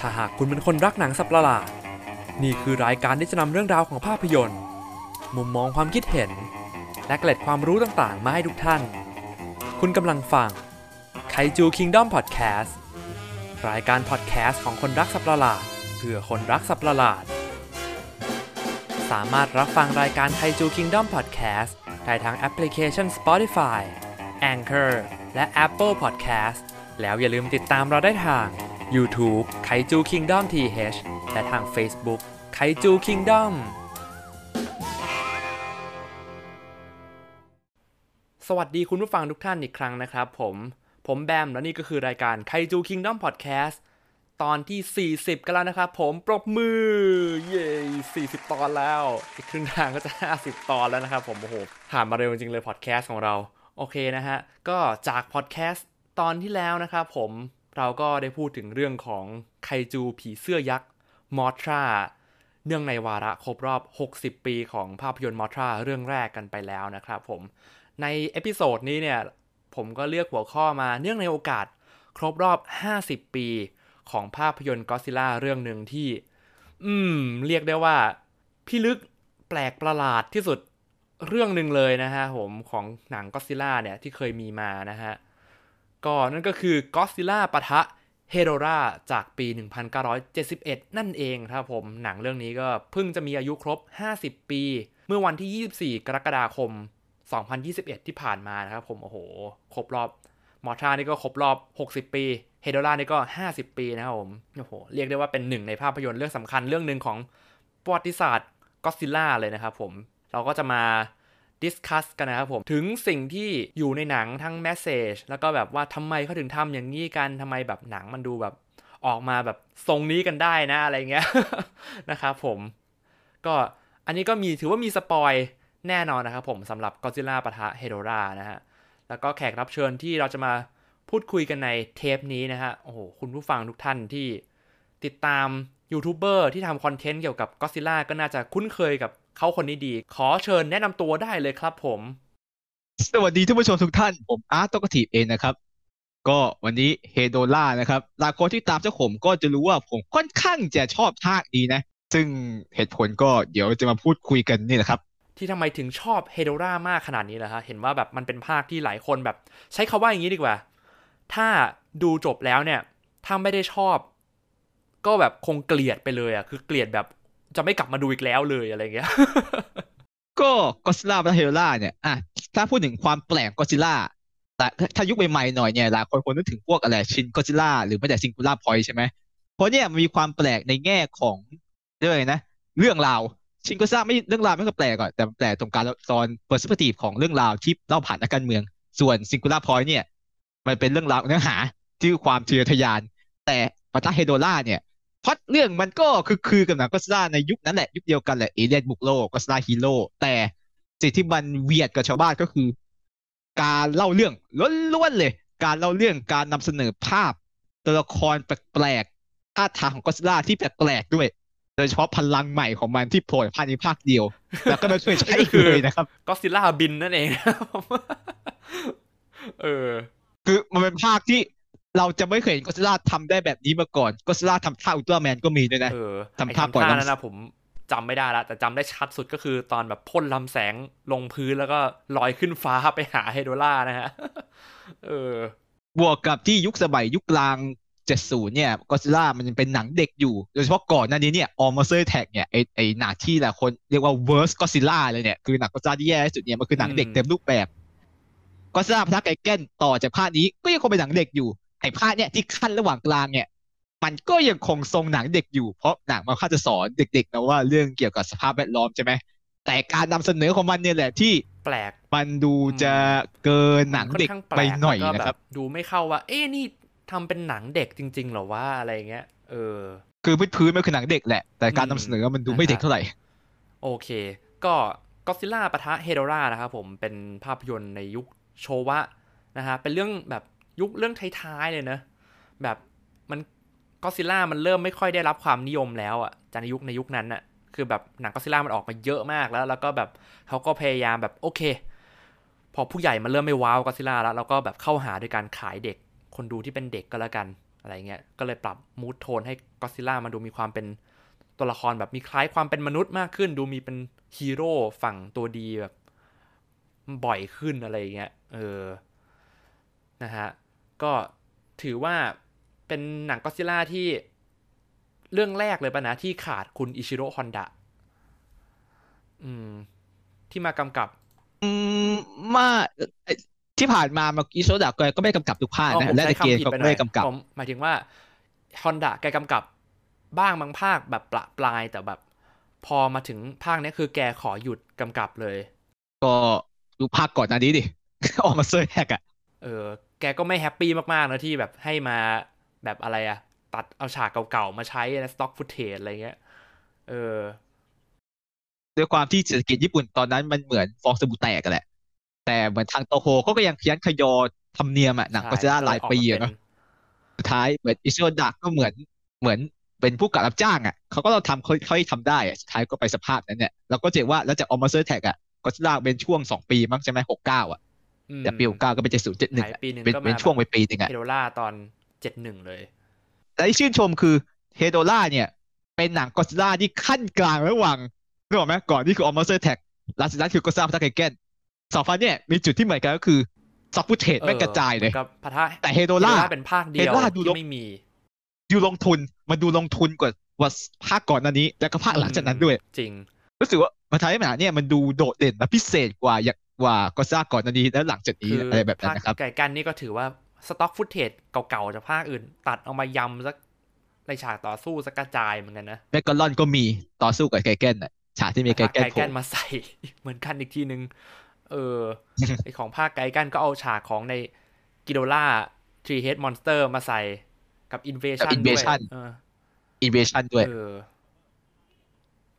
ถ้าหากคุณเป็นคนรักหนังสัตว์ประหลาด นี่คือรายการที่จะนำเรื่องราวของภาพยนตร์ มุมมองความคิดเห็น และเกล็ดความรู้ต่างๆ มาให้ทุกท่าน คุณกำลังฟัง Kaiju Kingdom Podcast รายการพอดแคสต์ของคนรักสัตว์ประหลาดเพื่อคนรักสัตว์ประหลาด สามารถรับฟังรายการ Kaiju Kingdom Podcast ได้ทางแอปพลิเคชัน Spotify Anchor และ Apple Podcast แล้วอย่าลืมติดตามเราได้ทาง YouTube ไคจู Kingdom TH และทาง Facebook ไคจู Kingdom สวัสดีคุณผู้ฟังทุกท่านอีกครั้งนะครับผม ผมแบม และนี่ก็คือรายการไคจู Kingdom Podcast ตอนที่ 40 กันแล้วนะครับผมปรบมือ เย้40 ตอนแล้ว อีกครึ่งทางก็จะ 50 ตอนแล้วนะครับผม โอ้โหผ่านมาเร็วจริงเลยพอดแคสต์ของเรา โอเคนะฮะ ก็จากพอดแคสต์ตอนที่แล้วนะครับผม เราก็ได้พูดถึงเรื่องของไคจูผีเสื้อยักษ์มอทราเนื่องในวาระครบรอบ 60 ปีของภาพยนตร์มอทราเรื่องแรกกันไปแล้วนะครับผม ใน episode นี้เนี่ย ผมก็เลือกหัวข้อมาเนื่องในโอกาสครบรอบ 50 ปี ของภาพยนตร์ก็อดซิลล่าเรื่องหนึ่งที่ อืม เรียกได้ว่า พิลึกแปลกประหลาดที่สุดเรื่องหนึ่งเลยนะฮะผมของหนังก็ซิล่าเนี่ยที่เคยมีมานะฮะ ก็นั่นก็คือก็ซิล่าปะทะเฮโดราจากปี 1971 นั่นเองครับผม หนังเรื่องนี้ก็เพิ่งจะมีอายุครบ 50 ปี เมื่อวันที่ 24 กรกฎาคม 2021 ที่ผ่านมานะครับผม โอ้โห ครบรอบ มอทรานี่ก็ครบรอบ 60 ปี เฮโดรานี่ก็ 50 ปีนะครับผม โอ้โห เรียกได้ว่าเป็นหนึ่งในภาพยนตร์เรื่องสำคัญเรื่องหนึ่งของประวัติศาสตร์ก็อดซิลล่าเลยนะครับผม เราก็จะมา discuss กันนะครับผมถึงสิ่งที่อยู่ในหนังทั้ง message แล้วก็แบบว่าทำไมเขาถึงทำอย่างนี้กันทำไมแบบหนังมันดูแบบออกมาแบบทรงนี้กันได้นะอะไรเงี้ยนะครับผมก็อันนี้ก็มีถือว่ามี spoil แน่นอนนะครับผมสำหรับก็อดซิลล่าปะทะเฮโดรานะฮะแล้วก็แขกรับเชิญที่เราจะมาพูดคุยกันในเทปนี้นะฮะโอ้โหคุณผู้ฟังทุกท่านที่ติดตามยูทูบเบอร์ที่ทำคอนเทนต์เกี่ยวกับก็ซิล่าก็น่าจะคุ้นเคยกับ เขาคนนี้ดี ขอเชิญแนะนำตัวได้เลยครับผม สวัสดีท่านผู้ชมทุกท่าน ผมอาร์ตตกทีเองนะครับ ก็วันนี้เฮโดล่านะครับหลายคนที่ตามเจ้าผมก็จะรู้ว่าผมค่อนข้างจะชอบภาคนี้นะ ซึ่งเหตุผลก็เดี๋ยวจะมาพูดคุยกันนี่แหละครับที่ทำไมถึงชอบเฮโดรามากขนาดนี้ล่ะฮะ เห็นว่าแบบมันเป็นภาคที่หลายคนแบบ ใช้คาว่าอย่างนี้ดีกว่า ถ้าดูจบแล้วเนี่ย ถ้าไม่ได้ชอบ ก็แบบคงเกลียดไปเลยอะคือเกลียดแบบ จะไม่กลับมาดูอีกแล้วเลยอะไรเงี้ย ก็ก็ซิล่าและเฮโดล่าเนี่ยอะถ้าพูดถึงความแปลกก็ซิล่าแต่ถ้ายุคใหม่ๆหน่อยเนี่ยหลายคนคงนึกถึงพวกอะไรชินก็ซิล่าหรือไม่แต่ซิงคูล่าพอยใช่ไหมเพราะเนี่ยมันมีความแปลกในแง่ของเรื่องอะไรนะ เรื่องราวชินก็อดซิลล่าไม่เรื่องราวไม่ก็แปลกก่อนแต่แปลกตรงการตอน perspective ของเรื่องราวที่เล่าผ่านนักการเมือง ส่วน Singular Point เนี่ย มันเป็นเรื่องราวเนื้อหาที่ความทะเยอทยาน แต่ปะทะเฮโดล่าเนี่ย พล็อตเรื่องมันก็คือคือกับหนังก็อดซิลล่าในยุคนั้นแหละ ยุคเดียวกันแหละเอเลียนบุกโลกก็อดซิลล่าฮีโร่แต่สิ่งที่มัน weird กับชาวบ้านก็คือ การเล่าเรื่องล้วนๆเลย การเล่าเรื่องการนำเสนอภาพ ตัวละครแปลกๆท่าทางของก็ซิล่าที่แปลกๆด้วยโดยเฉพาะพลังใหม่ของมันที่โผล่ภายในภาคเดียว แล้วก็ไม่ช่วยใช้เลยนะครับก็ซิล่าบินนั่นเองเออ คือมันเป็นภาคที่ เราจะไม่เคยเห็นก็ซิล่าทำได้แบบนี้มาก่อนก็ซิล่าทำท่าอุลตร้าแมนก็มีด้วยนะเออทำไอ้ท่าปล่อยท่าลำนั้นนะผมจำไม่ได้ละแต่จำได้ชัดสุดก็คือตอนแบบพ่นลำแสงลงพื้นแล้วก็ลอยขึ้นฟ้าไปหาเฮโดล่านะฮะเออบวกกับที่ยุคสมัยยุคกลาง70เนี่ยก็อดซิลล่ามันยังเป็นหนังเด็กอยู่ โดยเฉพาะก่อนหน้านี้เนี่ย All Monsters Attack เนี่ยไอไอหนังที่หลายคนเรียกว่า worst ก็ซิล่าเลยเนี่ย คือหนังก็อดซิลล่าที่แย่ที่สุดเนี่ย มันคือหนังเด็กอืมเต็มรูปแบบก็อดซิลล่าปะทะไกแกนต่อจากภาคนี้ก็ยังคงเป็นหนังเด็กอยู่ ไอภาคเนี่ยที่คั่นระหว่างกลางเนี่ย มันก็ยังคงทรงหนังเด็กอยู่เพราะหนังมันกะจะสอนเด็กๆนะว่าเรื่องเกี่ยวกับสภาพแวดล้อมใช่ไหมแต่การนำเสนอของมันเนี่ยแหละที่แปลกมันดูจะเกินหนังเด็กค่อข้าแลไปหน่อยแล้วก็นะครับ ดูไม่เข้าว่า เอ๊ะนี่ทำเป็นหนังเด็กจริงๆเหรอว่าอะไรเงี้ย เออ คือพื้นๆมันคือหนังเด็กแหละ แต่การอืนำมเสนอมันดูไม่เด็กเท่าไหร่ โอเค ก็ก็ซิล่าปะทะเฮโดรานะครับผมเป็นภาพยนตร์ในยุคโชวะนะฮะเป็นเรื่องแบบ ยุคเรื่องท้ายๆเลยนะ แบบมันก็ซิล่ามันเริ่มไม่ค่อยได้รับความนิยมแล้วอะจากในยุคในยุคนั้นอะคือแบบหนังก็ซิล่ามันออกมาเยอะมากแล้ว แล้วก็แบบเขาก็พยายามแบบโอเค พอผู้ใหญ่มันเริ่มไม่ว้าวก็ซิล่าแล้วเราก็แบบเข้าหาโดยการขายเด็ก คนดูที่เป็นเด็กก็แล้วกันอะไรเงี้ยก็เลยปรับมูดโทนให้ก็ซิล่ามันดูมีความเป็นตัวละครแบบมีคล้ายความเป็นมนุษย์มากขึ้น ดูมีเป็นฮีโร่ฝั่งตัวดีแบบบ่อยขึ้นอะไรเงี้ยเออนะฮะ ก็ถือว่าเป็นหนังก็ซิล่าที่เรื่องแรกเลยปะนะ ที่ขาดคุณอิชิโร่ฮอนดะอืม ที่มากำกับ อืมมาเอ่อที่ผ่านมาเมื่อกี้โซดาก็ไม่กำกับทุกภาคอ๋อนะผมและใช้ในเกมคำผิดเขาไปก็หน่ไม่อยได้กำกับผมหมายถึงว่าฮอนดะแกกำกับบ้างบางภาคแบบประปรายแต่แบบ พอมาถึงภาคเนี้ยคือแกขอหยุดกำกับเลย ก็ดูภาคก่อนหน้านี้ดิ ออกมาเซอร์แฮกอะ เออแกก็ไม่แฮปปี้มากๆนะที่แบบให้มาแบบอะไรอะตัดเอาฉากเก่าๆมาใช้ในสต็อกฟุตเทจอะไรเงี้ยเออด้วยความที่เศรษฐกิจญี่ปุ่นตอนนั้นมันเหมือนฟองสบู่แตกกันแหละ แต่เหมือนทางโตโฮเขาก็ยังขยันขยอทำเนียมอะหนังก็จะได้หลายปีอะเนาะสุดท้ายเหมือนอิชิโนดะก็เหมือนเหมือนเป็นผู้กับรับจ้างอะเขาก็เราทำเขาเขาให้ทำได้อะสุดท้ายก็ไปสภาพนั้นเนี่ยเราก็เจอว่าแล้วจากออมมาเซอร์แท็กอะก็จะลากเป็นช่วงสองปีมั้งใช่ไหมหกเก้าอะ แต่ปีหกเก้าก็เป็นเจ็ดศูนย์เจ็ดหนึ่งหายปีหนึ่งเป็นก็มาเป็นช่วงไปปีหนึ่งอะเฮโดล่าตอนเจ็ดหนึ่งเลยแต่ที่ชื่นชมคือเฮโดล่าเนี่ย เป็นหนังก็อดซิลล่าที่ขั้นกลางระหว่างนึกออกไหมก่อนนี่คือออมมาเซอร์แท็กลาสนั้นคือก็ซ่าพัทไกเกนสองฟันเนี่ยมีจุดที่เหมือนกันก็คือซ็อกฟุตเทจแม่งกระจายเลยกับพะทะแต่เฮโดล่าเป็นภาคเดียวเฮโดล่าดูที่ลงไม่มีดูลงทุนมันดูลงทุนกว่าว่าภาคก่อนหน้านี้ แล้วก็ภาคหลังจากนั้นด้วย จริง รู้สึกว่ามาทำให้หนังเนี่ยมันดูโดดเด่นและพิเศษกว่าอย่าง กว่าก็อดซิลล่าก่อนหน้านี้แล้วหลังจากนี้คืออะไรแบบนั้นนะครับภาคไกแกนนี่ก็ถือว่า stock footage เก่าๆจากภาคอื่น ตัดเอามายำสักในฉากต่อสู้สักกระจายเหมือนกันนะเมกาลอนก็มีต่อสู้กับไกแกนน่ะฉากที่มีไกเกนไก่โผล่กันมาใส่เหมือนกันอีกทีนึง เออไอของภาคไกแกนก็เอาฉากของในกิโดล่า Three-Headed Monster มาใส่กับ Invasion ด้วย Invasion เออ Invasion ด้วยเออ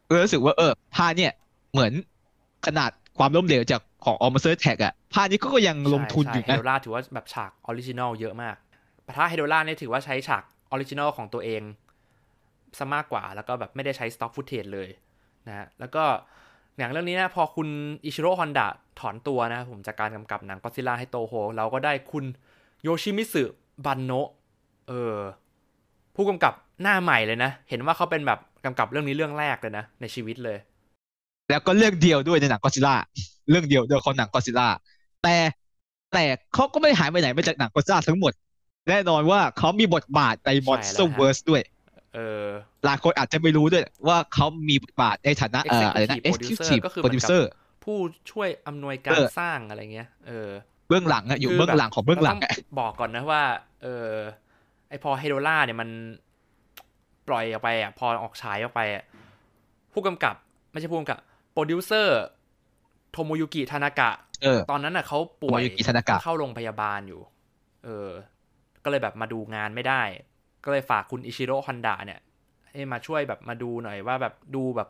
ก็รู้สึกว่าเออภาคเนี่ยเหมือนขนาดความล้มเหลวจาก ของ All Monsters Attack อะภาคนี้ก็ยังลงทุนอยู่เฮนะโดล่าถือว่าแบบฉาก original เยอะมากปะทะเฮโดล่าเนี่ยถือว่าใช้ฉาก original ของตัวเองซะมากกว่า แล้วก็แบบไม่ได้ใช้ stock footage เลยนะฮะแล้วก็หนังเรื่องนี้นะพอคุณอิชิโร่ฮอนดะถอนตัวนะผมจากการกำกับหนังก็อดซิลล่าให้โตโฮเราก็ได้คุณโยชิมิสึบันโนะเออผู้กำกับหน้าใหม่เลยนะ เห็นว่าเขาเป็นแบบกำกับเรื่องนี้เรื่องแรกเลยนะ ในชีวิตเลย แล้วก็เรื่องเดียวด้วยในหนังก็ซิล่าเรื่องเดียวด้วยของหนังก็ซิล่าแต่แต่เขาก็ไม่หายไปไหนไปจากหนังก็ซิล่าทั้งหมด แน่นอนว่าเขามีบทบาทใน Monster ฮะ Verse ด้วยเออหลายคนอาจจะไม่รู้ด้วยว่าเขามีบทบาทในฐานะเอ่ออะไรนะ Executive Executive Producer ก็คือเหมือนกับ Producer ผู้ช่วยอำนวยการเออสร้างอะไรเงี้ย เออ เบื้องหลังอะอยู่คือเบื้องหลังของเบื้องหลังราอะต้องบอกก่อนนะว่า เออไอพอเฮโดล่าเนี่ยมันปล่อยออกไปอะ พอออกฉายออกไปอะผู้กำกับ ไม่ใช่ผู้กำกับโปรดิวเซอร์ โทโมยุกิทานากะเออตอนนั้นน่ะเขาป่วยโทโมยุกิทานากะเข้าโรงพยาบาลอยู่ เออ ก็เลยแบบมาดูงานไม่ได้ ก็เลยฝากคุณอิชิโร่ฮอนดะเนี่ยให้มาช่วยแบบมาดูหน่อยว่าแบบดูแบบ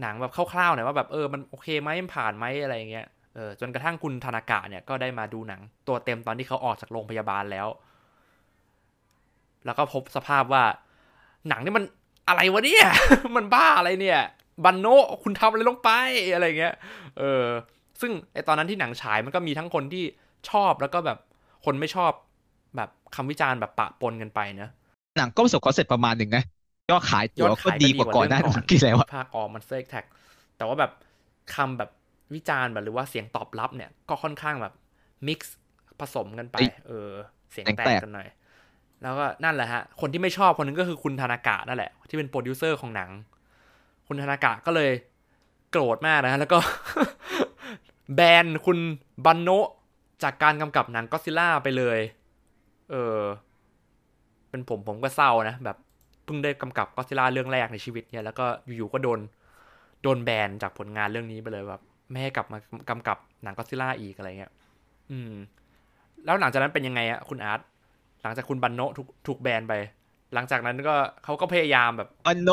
หนังแบบคร่าวๆหน่อยว่าแบบเออมันโอเคไหมมันผ่านไหมอะไรอย่างเงี้ยเออจนกระทั่งคุณธนากะเนี่ยก็ได้มาดูหนัง ตัวเต็มตอนที่เขาออกจากโรงพยาบาลแล้ว แล้วก็พบสภาพว่า หนังนี่มันอะไรวะเนี่ย มันบ้าอะไรเนี่ย บันโนะคุณทำอะไรลงไปอะไรเงี้ย เออ ซึ่งไอตอนนั้นที่หนังฉายมันก็มีทั้งคนที่ชอบแล้วก็แบบคนไม่ชอบแบบคำวิจารณ์แบบปะปนกันไปนะ หนังก็ประสบความสำเร็จประมาณหนึ่งนะยอดขายยตั๋อวดก็ขายดีกว่าก่อนหน้าเรื่องนั้นกี่แล้วอะภาค All Monsters Attack แต่ว่าแบบคำแบบวิจารณ์แบบหรือว่าเสียงตอบรับเนี่ยก็ค่อนข้างแบบ mix ผสมกันไป เออ เสียงแตกกันหน่อย แล้วก็นั่นแหละฮะ คนที่ไม่ชอบคนหนึ่งก็คือคุณทานากะนั่นแหละ ที่เป็นโปรดิวเซอร์ของหนัง คุณทานากะก็เลยโกรธมากนะแล้วก็แบนคุณบันโนจากการกำกับหนังก็ซิล่าไปเลย เออ เป็นผมผมก็เศร้านะ แบบเพิ่งได้กำกับก็ซิล่าเรื่องแรกในชีวิตเนี่ย แล้วก็อยู่ๆก็โดน โดนแบนจากผลงานเรื่องนี้ไปเลยแบบไม่ให้กลับมากำกับหนังก็ซิล่าอีกอะไรเงี้ย อืม แล้วหลังจากนั้นเป็นยังไงอะคุณอาร์ต หลังจากคุณบันโนถูกถูกแบนไป หลังจากนั้นก็เขาก็พยายามแบบอันโน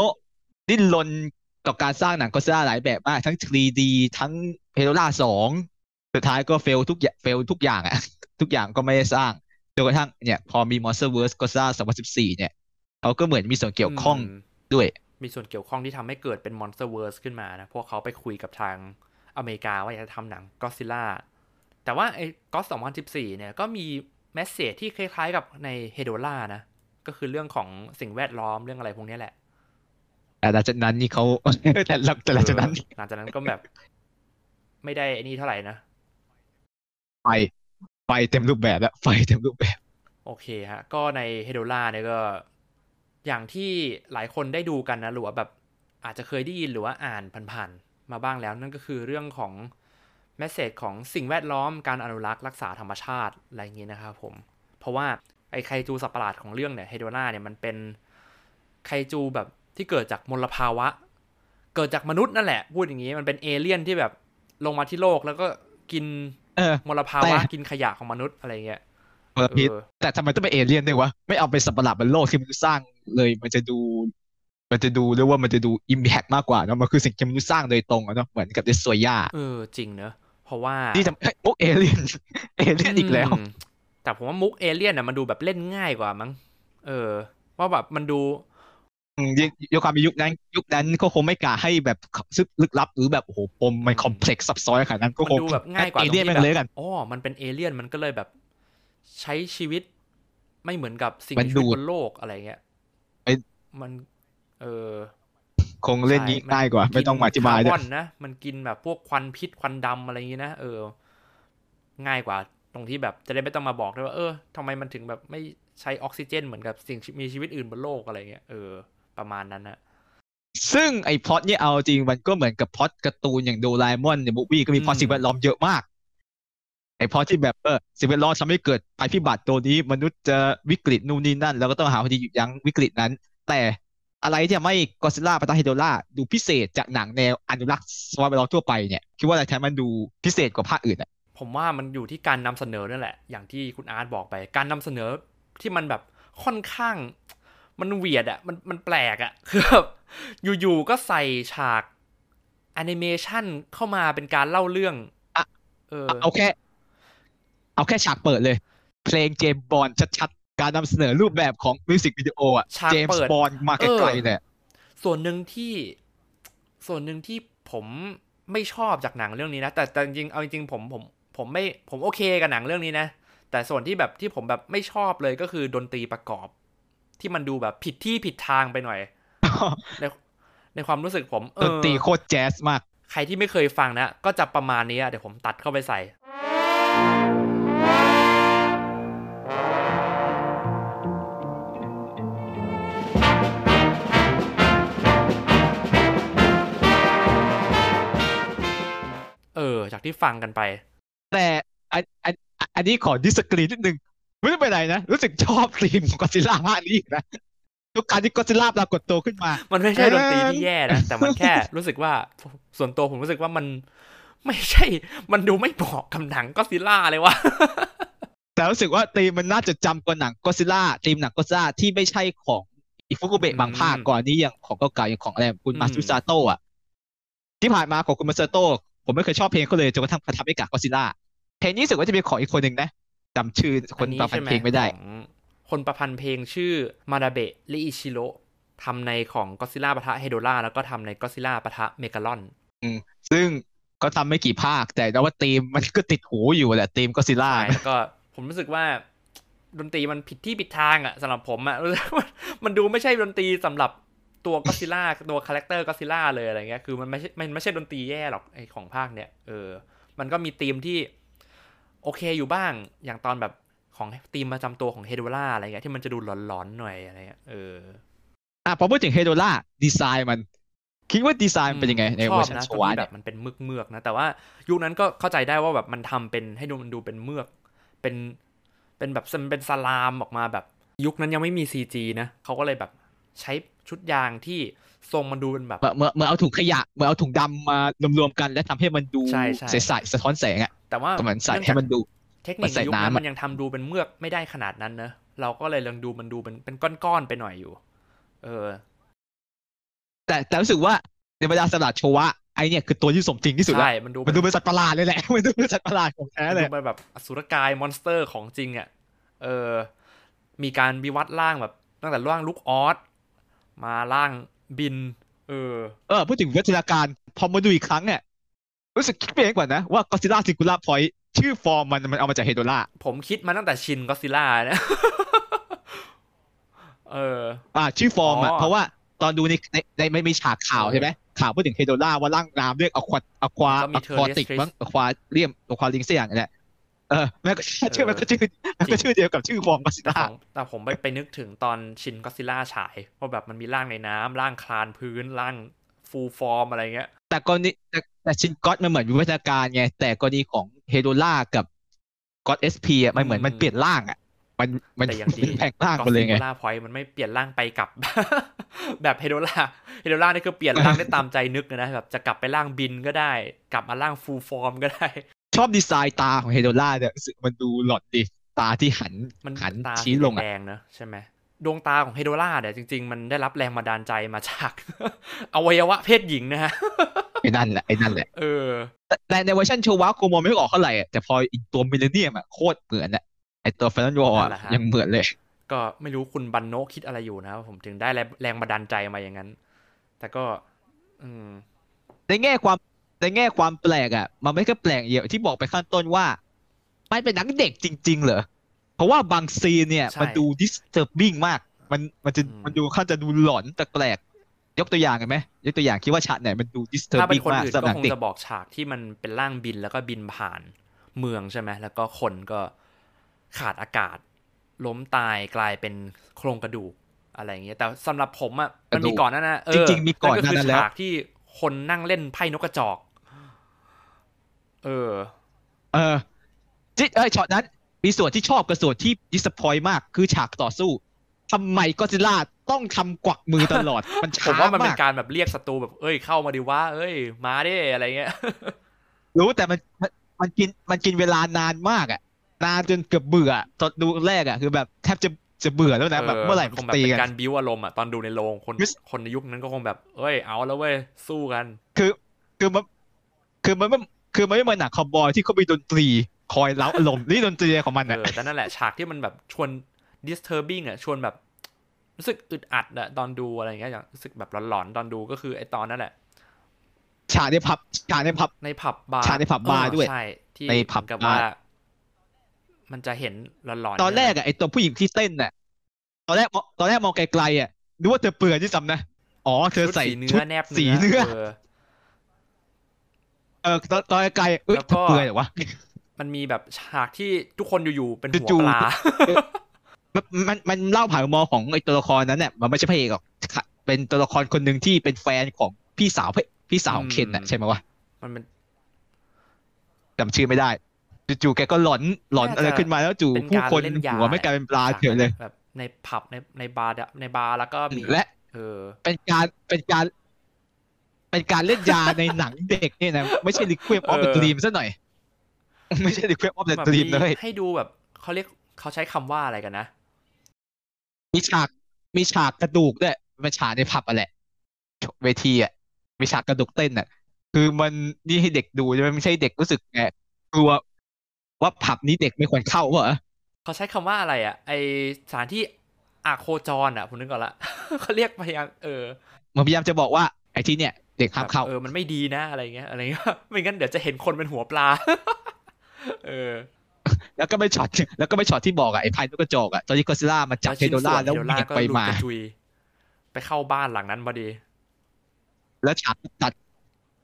ดิ้นรน กับการสร้างหนังก็ซิล่าหลายแบบมากทั้ง 3D ทั้งเพโ o ล่าสองสุดท้ายก็เฟลทุกอย่างเฟลทุกอย่างอะทุกอย่างก็ไม่ได้สร้างจนกระทั่งเนี่ย พอมี Monsterverse ก็สร้าง2014 เนี่ยเขาก็เหมือนมีส่วนเกี่ยวข้องมด้วย มีส่วนเกี่ยวข้องที่ทำให้เกิดเป็น Monsterverse ขึ้นมานะพวกเขาไปคุยกับทางอเมริกาว่าอยากจะทำหนังก็ซิล่าแต่ว่าไอ้ก็2014 เนี่ยก็มีแมสเซจที่คล้ายๆกับในเฮโดล่านะ ก็คือเรื่องของสิ่งแวดล้อมเรื่องอะไรพวกนี้แหละ แต่หลังจากนั้นนี่เขาแต่หลังแต่หลังจากนั้นเออหลังจากนั้นก็แบบ ไม่ได้ไอ้นี่เท่าไหร่นะไฟไฟเต็มรูปแบบแล้วไฟเต็มรูปแบบ โอเคฮะ ก็ในเฮโดล่าเนี่ยก็ อย่างที่หลายคนได้ดูกันนะหรือว่าแบบอาจจะเคยได้ยินหรือว่าอ่านผ่านๆมาบ้างแล้ว นั่นก็คือเรื่องของแมสเซจของสิ่งแวดล้อมการอนุรักษ์รักษาธรรมชาติอะไรอย่างนี้นะครับผม เพราะว่าไอ้ไคจูสัตว์ประหลาดของเรื่องเนี่ยเฮโดล่าเนี่ยมันเป็นไคจูแบบ ที่เกิดจากมลภาวะ เกิดจากมนุษย์นั่นแหละ พูดอย่างนี้มันเป็นเอเลี่ยนที่แบบลงมาที่โลกแล้วก็กินเออมลภาวะแต่กินขยะของมนุษย์อะไรเงี้ยเออพิษเออแต่ทำไมต้องเป็นเอเลี่ยนด้วยวะ ไม่เอาเป็นสัตว์ประหลาดบนโลกที่มนุษย์สร้างเลย มันจะดู มันจะดูเรียกว่ามันจะดูอิมแพกมากกว่าเนอะมันคือสิ่งที่มนุษย์สร้างโดยตรงอะเนาะเหมือนกับเดสโซย่าเออจริงเนอะเพราะว่าที่ทำเฮ้ยมุกเอเลี่ยนเอเลี่ยนอีกแล้วมแต่ผมว่ามุกเอเลี่ยนน่ะมันดูแบบเล่นง่ายกว่ามั้งเออว่าแบบมันดู อืมยยกความเป็นยุคนั้น ยุคนั้นก็คงไม่กล้าให้แบบซึกลึกลับ หรือแบบโอ้โหปมมันคอมเพล็กซ์ซับซ้อนขนาดนั้นก็มันคงดูแบบง่ายกว่าเอเลี่ยนตรงไปที่เลยแบกับนอ๋อมันเป็นเอเลี่ยนมันก็เลยแบบ ใช้ชีวิตไม่เหมือนกับสิ่งมันมีชีวิตดูดบนโลกอะไรเงี้ยไอ้มัน เออคงเล่นงี้ใช่ง่ายกว่า ไม่ต้องมาอธิบายคด้ร์วบอยนนะมันกินแบบพวกควันพิษควันดำอะไรอย่างงี้นะเออ ง่ายกว่า ตรงที่แบบจะได้ไม่ต้องมาบอกด้วยว่าเออทำไมมันถึงแบบไม่ใช้ออกซิเจนเหมือนกับสิ่งมีชีวิตอื่นบนโลกอะไรเงี้ยเออ ประมาณนั้นนะซึ่งไอ้พล็อตเนี่ยเอาจริงมันก็เหมือนกับพล็อตการ์ตูนอย่างโดราเอมอนใน movie ก็มีพล็อตอืมสิ่งแวดล้อมเยอะมากไอ้พล็อตที่แบบเออสิ่งแวดล้อมทำให้เกิดภัยพิบัติตัวนี้ มนุษย์จะวิกฤตนู่นนี่นั่น แล้วก็ต้องหาวิธีหยุดยั้งวิกฤตนั้น แต่อะไรที่ทำให้กอซิล่าปะทะเฮโดล่าดูพิเศษจากหนังแนวอนุรักษ์สภาพแวดล้อมทั่วไปเนี่ยคิดว่าอะไรทำให้มันดูพิเศษกว่าภาคอื่นอะผมว่ามันอยู่ที่การนำเสนอนั่นแหละ อย่างที่คุณอาร์ตบอกไป การนำเสนอที่มันแบบค่อนข้าง มัน weird อะมันมันแปลกอะคือแบบอยู่ๆก็ใส่ฉากแอนิเมชันเข้ามาเป็นการเล่าเรื่องอะเออเอาแค่ เอาแค่ฉากเปิดเลย เพลงเจมส์บอนด์ชัดๆ การนำเสนอรูปแบบของมิวสิกวิดีโออะฉากเปิดเจมส์บอนด์มาไกลๆเนี่ยส่วนหนึ่งที่ส่วนหนึ่งที่ผมไม่ชอบจากหนังเรื่องนี้นะ แต่แต่จริงๆเอาจริงๆผมผม ผมไม่ผมโอเคกับหนังเรื่องนี้นะ แต่ส่วนที่แบบที่ผมแบบไม่ชอบเลยก็คือดนตรีประกอบ ที่มันดูแบบผิดที่ผิดทางไปหน่อย ในในความรู้สึกผมเอดอนตรีโคตรแจ๊สมาก ใครที่ไม่เคยฟังนะ ก็จะประมาณนี้อะเดี๋ยวผมตัดเข้าไปใส่เออ จากที่ฟังกันไป แต่อันอันอันนี้ขอดิสกรีนิดนึง ไม่ได้เป็นไรนะ รู้สึกชอบธีมของกอซิล่าภาคนี้อีกนะทุกการที่กอซิล่าปรากฏตัวขึ้นมา มันไม่ใช่เออดนตรีที่แย่นะ แต่มันแค่รู้สึกว่าส่วนตัวผมรู้สึกว่ามันไม่ใช่ มันดูไม่เหมาะกับหนังก็ซิล่าเลยวะแต่รู้สึกว่าธีมมันน่าจะจำกว่าหนังกอซิล่าธีมหนังกอซิล่าที่ไม่ใช่ของอิฟุกุเบะบางภาคอืมก่อนนี้อย่างของเก่าๆอย่างของอะไรคุณอืมมาซุซาโตะอะที่ผ่านมาของคุณมาซาโตะผมไม่เคยชอบเพลงเขาเลยจนกระทั่งมาทำให้กับกอซิล่าเพลงนี้รู้สึกว่าจะเป็นของอีกคนหนึ่งนะ จำชื่อคนประพันธ์เพลงไม่ได้ของคนประพันธ์เพลงชื่อมานาเบะ ริอิจิโรทำในของก็ซิล่าปะทะเฮโดล่าแล้วก็ทำในก็ซิล่าปะทะเมกาลอนซึ่งก็ทำไม่กี่ภาค แต่ว่าธีมมันก็ติดหูอยู่แหละธีมก็ซิล่าใช่แล้วก็ผมรู้สึกว่าดนตรีมันผิดที่ผิดทางอะสำหรับผมอะรู้สึกว่ามันดูไม่ใช่ดนตรีสำหรับตัวก็ซิล่าตัว character ก็ซิล่าเลยอะไรเงี้ยคือมันไม่ใช่มันไม่ใช่ดนตรีแย่หรอกไอของภาคเนี้ยเออมันก็มีธีมที่ โอเคอยู่บ้างอย่างตอนแบบของธีมประจำตัวของเฮโดล่าอะไรเงี้ยที่มันจะดูหลอนๆหน่อยอะไรเงี้ยเอออะพอพูดถึงเฮโดล่าดีไซน์มันคิดว่าดีไซน์มันเป็นยังไงในชเวออบร์ชันนะโชตรงวะที่แบเนี่ยบมันเป็นเมือกเมือกๆนะ แต่ว่ายุคนั้นก็เข้าใจได้ว่าแบบมันทำเป็นให้ดูมันดูเป็นเมือก เป็นเป็นแบบมันเป็นสลามออกมาแบบ ยุคนั้นยังไม่มีซีจีนะเขาก็เลยแบบใช้ชุดยางที่ ทรงมันดูเป็นแบบเมื่อเมื่อเมื่อเอาถุงขยะเมื่อเอาถุงดำมารวมๆกันแล้วทำให้มันดูใช่ใช่ใสๆสะท้อนแสงอะแต่ว่าก็เหมือนใส่เนื่องให้จากมันดู เทคนิคมันใส่ในยุคนั้นน้ำอะมันยังทำดูเป็นเมือกไม่ได้ขนาดนั้นเนอะเราก็เลยลองดูมันดูเป็นเป็นก้อนๆไปหน่อยอยู่ เออ แต่แต่รู้สึกว่าในบรรดาสลัดโชวะไอเนี่ยคือตัวที่สมจริงที่สุดแล้วใช่มันดูมันดูเป็นสัตว์ประหลาดเลยแหละมันดูเป็นสัตว์ประหลาดของแท้มันเลยดูเป็นแบบอสุรกาย monster ของจริงอะเออ มีการวิวัฒน์ร่างแบบ ตั้งแต่ร่างลูกออสมาร่าง บิน เออ เออพูดถึงวิทยาการ พอมาดูอีกครั้งเนี่ยรู้สึกคิดไปเองก่อนนะ ว่ากอซิล่า Singular Point ชื่อฟอร์มมันมันเอามาจากเฮโดล่าผมคิดมาตั้งแต่ชินก็ซิล่านะเออ อ่า ชื่อฟอร์มอะอ๋อเพราะว่าตอนดูในในในไม่มีฉากข่าวใช่ไหมข่าวพูดถึงเฮโดล่าว่าร่างน้ำเรียกอควาอควาก็มีอควาติก Terrestrial มั้งอควาเรียมอควาลิงสักอย่างนี่แหละ เออแม่ก็ชื่อมันก็ชื่อมันก็ชื่อเดียวกับชื่อฟอร์มก็ซิแต่ล่าของแต่ผมไปไปนึกถึงตอนชินก็ซิล่าฉายว่าแบบมันมีร่างในน้ำร่างคลานพื้นร่างฟูลฟอร์มอะไรเงี้ย แต่กรณีแต่แต่ชินก็อตมันเหมือนวิวัฒนาการไงแต่กรณีของเฮโดล่ากับก็อตเอสพีอะมันเหมือนมันเปลี่ยนร่างอะมันมันแต่อย่างดีมันแปลงร่างไปเลยไงล่าพอยมันไม่เปลี่ยนร่างไปกลับ แบบเฮโดล่าเฮโดล่านี่คือเปลี่ยนร่างได้ตามใจนึกเลยนะแบบจะกลับไปร่างบินก็ได้ กลับมาร่าง full form ก็ได้ ชอบดีไซน์ตาของเฮโดล่าเนี่ยรู้สึกมันดูหลอนดีตาที่หันมันหันตาชี้ลงแดงๆอะนะใช่ไหมดวงตาของเฮโดล่าเนี่ยจริง ๆ มันได้รับแรงบันดาลใจมาจากอวัยวะเพศหญิงนะฮะไอ้นั่นแหละไอ้นั่นแหละเออแต่แต่ในเวอร์ชันโชวะกูมองไม่ออกเท่าไหร่อะแต่พออีกตัว Millennium อะโคตรเหมือนอะไอตัว Final Wars นั่นแหละฮะยังเหมือนเลย ก็ไม่รู้คุณบันโนะคิดอะไรอยู่นะครับผมถึงได้แรงแรงบันดาลใจมาอย่างนั้น แต่ก็ อืมในแง่ความ ในแง่ความแปลกอะมันไม่แค่แปลกเยอะที่บอกไปข้างต้นว่า มันเป็นหนังเด็กจริง ๆ เหรอ เพราะว่าบางซีนเนี่ยใช่มันดู disturbing มาก มันมันจะอืมมันดูข้างจะดูหลอนแปลกๆยกตัวอย่างกันไหมยกตัวอย่างคิดว่าฉากไหนมันดูถ้าเป็น disturbing คนมากอื่นสำหรับหก็นัคงงเด็กจะบอกฉากที่มันเป็นร่างบินแล้วก็บินผ่านเมืองใช่ไหมแล้วก็คนก็ขาดอากาศ ล้มตายกลายเป็นโครงกระดูกอะไรอย่างเงี้ยแต่สำหรับผมอะมันมีก่อนหนั้านนะเออจริงๆมีก่อนหน้าคืนั้นแล้วฉากที่คนนั่งเล่นไพ่นกกระจอก เออ เออจิเอ้ยช็อตนั้น มีส่วนที่ชอบกับส่วนที่ disappoint มากคือฉากต่อสู้ทำไมก็ซิล่าต้องทำกวักมือตลอด มันผช้ามว่ามันเป็มานกการแบบเรียกศัตรูแบบเอ้ยเข้ามาดิว่า เอ้ย มาดิอะไรเงี้ยรู้แต่มันมันมันกินมันกินเวลานานมากอะนานจนเกือบเบื่อตอนดูแรกอะคือแบบแทบจะจะเบื่อแล้วนะแบบเมื่อไหร่คมันงแบบตีเป็นกันการบิวอารมณ์อะตอนดูในโรงคนมิสคนในยุคนั้นก็คงแบบเอ้ยเอาแล้วเว้ยสู้กัน คือคือมันคือมันไม่ คือมันไม่เหมือนหนังคาวบอยที่เขามีดนตรีคอยเล้าอารมณ์นี่ดนตรีของมันเออะอแต่นั่นแหละฉากที่มันแบบชวน disturbing อะชวนแบบ รู้สึกอึดอัดอะตอนดูอะไรเงี้ยอย่างรู้สึกแบบหลอนๆตอนดูก็คือไอ้ตอนนั่นแหละฉากในผับฉากในผับในผับบาร์ฉากในผับบาร์เออด้วยใช่ที่ในผับเหมือนกับบาร์ว่า มันจะเห็นหลอนๆตอนแรกใช่ไหมอะไอตัวผู้หญิงที่เต้นน่ะ ตอนแรกมองตอนแรกมองไกลๆอะนึกว่าเธอเปลือยที่ซ้ำนะอ๋อเธอชุดใส่สีเนื้ชุอดแนบสีเนื้อเออเออตอนตอนไกลๆเอ้ยแล้วเธก็อเปลือยเหรอวะมันมีแบบฉากที่ทุกคนอยู่ๆเป็นหัวจู่ปๆลา มันมันมันเล่าผ่านมุมมองของไอตัวละครนั้นเนี่ยมันไม่ใช่พระเอกหรอกค่ะเป็นตัวละครคนหนึ่งที่เป็นแฟนของพี่สาวพระพี่สาวของเคนน่ะอืม ใช่ไหมวะมันเป็น จำชื่อไม่ได้จู่ๆแกก็หลอนหลอนน่าจะ อะไรขึ้นมาแล้วจู่เป็นผู้การคนเล่นยาหัวไม่กลายเป็นปลาเฉยเลย แบบในผับในในบาร์ในบาร์แล้วก็มีและ เออ เป็นการเป็นการ เป็นการเล่นยาในหนังเด็กเนี่ยนะ ไม่ใช่ Requiem of the เออ Dream ซะหน่อย ไม่ใช่ Requiem of the แบบ Dream มีเลย ให้ดูแบบเขาเรียกเขาใช้คำว่าอะไรกันนะ มีฉากมีฉากกระดูกด้วยมันฉากในผับอะแหละ เวทีอะมีฉากกระดูกเต้นอะ คือมันนี่ให้เด็กดูใช่ไหมไม่ใช่เด็กรู้สึกไงกลัวว่าผับนี้เด็กไม่ควรเข้าเหรอเขาใช้คำว่าอะไรอะ ไอสถานที่อาโคจรอะผมนึกก่อนละเขาเรียกพยายามเออมันพยายามจะบอกว่าไอ้ที่เนี่ย เด็กห้ามเข้าแบบเออมันไม่ดีนะอะไรเงี้ยอะไรเงี้ยไม่งั้นเดี๋ยวจะเห็นคนเป็นหัวปลา เออ แล้วก็ไม่ช็อตแล้วก็ไม่ช็อตที่บอกอะไอ้พายนกกระจอกอะตอนที่ก็ซิล่ามาจับเฮโดล่าแล้วเฮโดเหวี่ยงก็ไปหลุดมากระจุยไปเข้าบ้านหลังนั้นพอดี แล้วฉากก็ตัด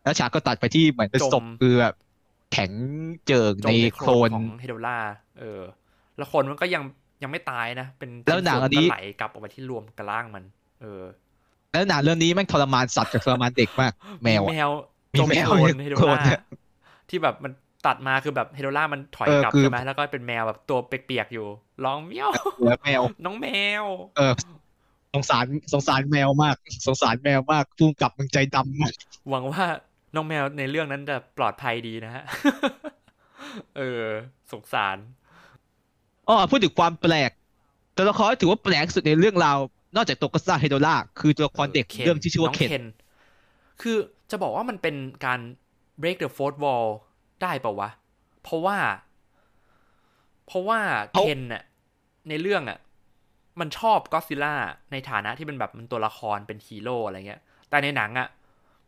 แล้วฉากก็ตัดไปที่เหมือนเป็นจมศพคือแบบแข็งเจิงจในมในโคโคลลนนของเฮโดล่า เออ แล้วคนมันก็ยังยังไม่ตายนะ เป็นแล้วหนังอันนี้ก็ไหลกลับออกไปที่รวมกับร่างมัน เออ แล้วหนังเรื่องนี้แม่งทรมานสัตว์กับทรมานเด็กมาก แมวแมอะวมีจมแมวโคลเนี่ยนเฮโดโคลนล่าเนี่ยที่แบบมันตัดมาคือแบบเฮโดล่ามันถอยเออกลับคือใช่ไหมแล้วก็เป็นแมวแบบตัวเปียกๆอยู่ร้องเมี้ยวแล้วแมวน้องแมว เออสงสารสงสารแมวมาก สงสารแมวมากพุ่งกลับมึงใจดำมากหวังว่าน้องแมวในเรื่องนั้นจะปลอดภัยดีนะฮะเออ สงสารอ๋อพูดถึงความแปลกตัวละครที่ถือว่าแปลกสุดในเรื่องราว นอกจากตัวกัสซาเฮโดล่าคือตัวละครเด็กคนเรื่องที่ชื่อว่าน้งเคนคือจะบอกว่ามันเป็นการ break the fourth wall ได้เปล่าวะ เพราะว่า เพราะว่าเคนน่ะในเรื่องอะ มันชอบก็ซิล่าในฐานะที่เป็นแบบมันตัวละครเป็นฮีโร่อะไรเงี้ย แต่ในหนังอะ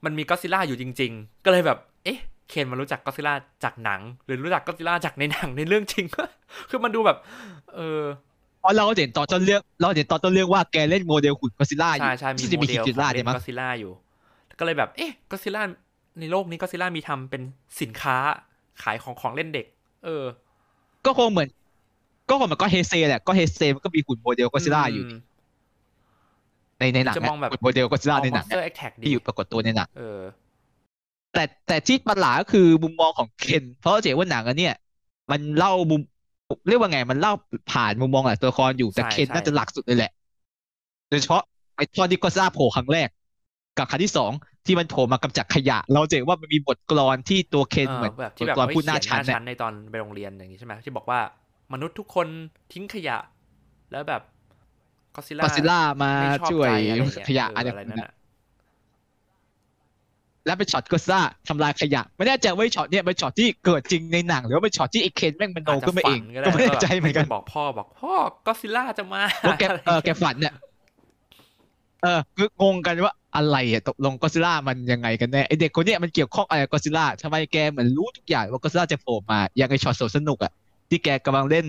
มันมีก็ซิล่าอยู่จริง ๆ ก็เลยแบบ เอ๊ะ เคนมันรู้จักก็ซิล่าจากหนัง หรือรู้จักก็ซิล่าจากในหนังในเรื่องจริง คือมันดูแบบ เออเพ ราะเราเห็นตอนต้นเรื่องเราเห็นตอนต้นเรื่องว่าแกเล่นโมเดลหุ่นก็ซิล่าอยู่ใช่ใช่มีที่จะโมมีเดคิลดจิล่าของเนี่ยมั้งก็ซิล่าอยู่ ก็เลยแบบเอ๊ะก็ซิล่าในโลกนี้ก็ซิล่ามีทำเป็นสินค้าขายของของเล่นเด็ก เออ ก็คงเหมือน ก็คงเหมือนก็เฮเซแหละก็เฮเซมันก็มีหุ่นโมเดลก็ซิล่าอยู่มในในหนังจะมองแบบหุ่นโมเดลก็ซิล่าในหนัง Monster Attack ดีที่อยู่ปรากฏตัวในหนังเออ แต่แต่ที่ประหลาดก็คือมุมมองของเคน เพราะเราจะเห็นว่าหนังอันเนี้ยมันเล่ามุม เรียกว่าไงมันเล่าผ่านมุมมองหลายตัวละครอยู่แต่ใช่เคนใช่น่าจะหลักสุดเลยแหละ โดยเฉพาะไอ้ตอนที่ก็ซิล่าโผล่ครั้งแรก กับครั้งที่สองที่มันโผล่มากำจัดขยะ เราจะเห็นว่ามันมีบทกลอนที่ตัวเคนเออเหมือนแบบบที่ทแบบกลอนไว้พูดหน้าเขียนหชั้น้านน่ะชั้นในตอนไปโรงเรียนอย่างนี้ใช่ไหมที่บอกว่ามนุษย์ทุกคนทิ้งขยะ แล้วแบบก็ซิล่าก็ซิล่ามาไม่ชอบช่วยใจอะไรเงี้ขยะเอออะไรอะไรพวกนั่นั้นนน่ะ แล้วเป็นช็อตก็ซิล่าทำลายขยะ ไม่แน่ใจว่าไอ้ช็อตเนี้ยเป็นช็อตที่เกิดจริงในหนัง หรือว่าเป็นช็อตที่ไอ้เคนแม่งมันโนอาจจะขึ้นมาเองฝันก็ได้ก็ไม่แน่ใจว่าเหมือนกันบอกพ่อบอกพ่อก็ซิล่าจะมาว่าแกเออแกฝันเนี่ยเออคืองงกันว่าอะไรอะตกลงก็ซิล่ามันยังไงกันแน่ไอเด็กคนเนี้ยมันเกี่ยวข้องอะไรกับก็ซิล่าทำไมแกเหมือนรู้ทุกอย่างว่าก็ซิล่าจะโผล่มาอย่างไอช็อตสวนสนุกอะที่แกกำลังเล่น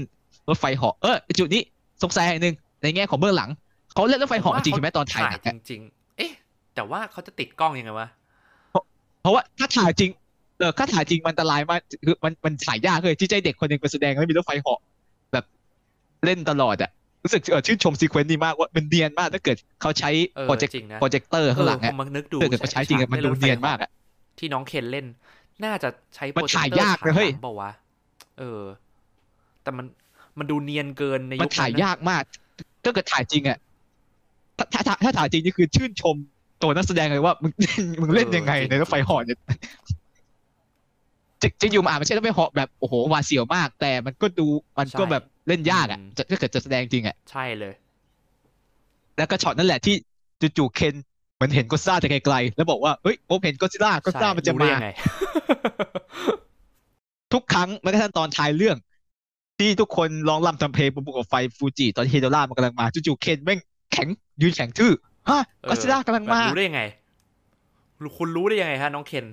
รถไฟเหาะเออจุดนี้สงสัยอย่างหนึ่งในแง่ของเบื้องหลังเขาเล่นรถไฟเหาะจริงใช่ไหมตอนถ่ายหนังอะจริง ๆ เอ๊ะ แต่ว่าเขาจะติดกล้องยังไงวะ เพราะว่าถ้าถ่ายจริงเออถ้าถ่ายจริงมันอันตรายมากคือมันมันถ่ายยากเลยที่ใจเด็กคนหนึ่งไปแสดงแล้วมีรถไฟเหาะแบบเล่นตลอดอะรู้สึกเออชื่นชม sequence นี้มากว่ามันเนียนมากถ้าเกิดเขาใช้เออ project จริงนะโปรเจคเตอร์ข้างหลังเอออะผมมานึกดูถ้าเกิดเขาใช้จริงอะมันดูเนียนมากอะที่น้องเคนเล่น น่าจะใช้มันถ่ายยากเลยเฮ้ยฉหงเปล่าวะเออ แต่มันมันดูเนียนเกินในมันยุคถ่ายนั้นนะยากมากถ้าเกิดถ่ายจริงอะถ้าถ้าถ้าถ้าถ่ายจริงนี่คือชื่นชม ตัวนักแสดงเลยว่ามึงมึงเล่นยังไงในรถไฟเหาะเนี่ยจริงจริงอยู่มาอาจไม่ใช่รถไฟเหาะแบบโอ้โหหวาดเสียวมาก แต่มันก็ดูมันก็แบบเล่นยากอะจะถ้าเกิดจะแสดงจริงอะใช่เลย แล้วก็ช็อตนั่นแหละที่จู่ๆเคนเหมือนเห็นก็ซ่าจากไกลๆแล้วบอกว่าเฮ้ยผมเห็นก็ซิล่าก็ซ่าใช่มันจะรู้ได้มายังไงทุกครั้งแม้กระทั่งตอนท้ายเรื่อง ที่ทุกคนร้องรำทำเพลงบนภูเขาไฟฟูจิตอนที่เฮโดล่ามันกำลังมาจู่ๆเคนแม่งแข็งยืนแข็งทื่อ ฮะก็ซิล่ากำลังมาแบบรู้ได้ยังไง คุณรู้ได้ยังไงฮะน้องเคน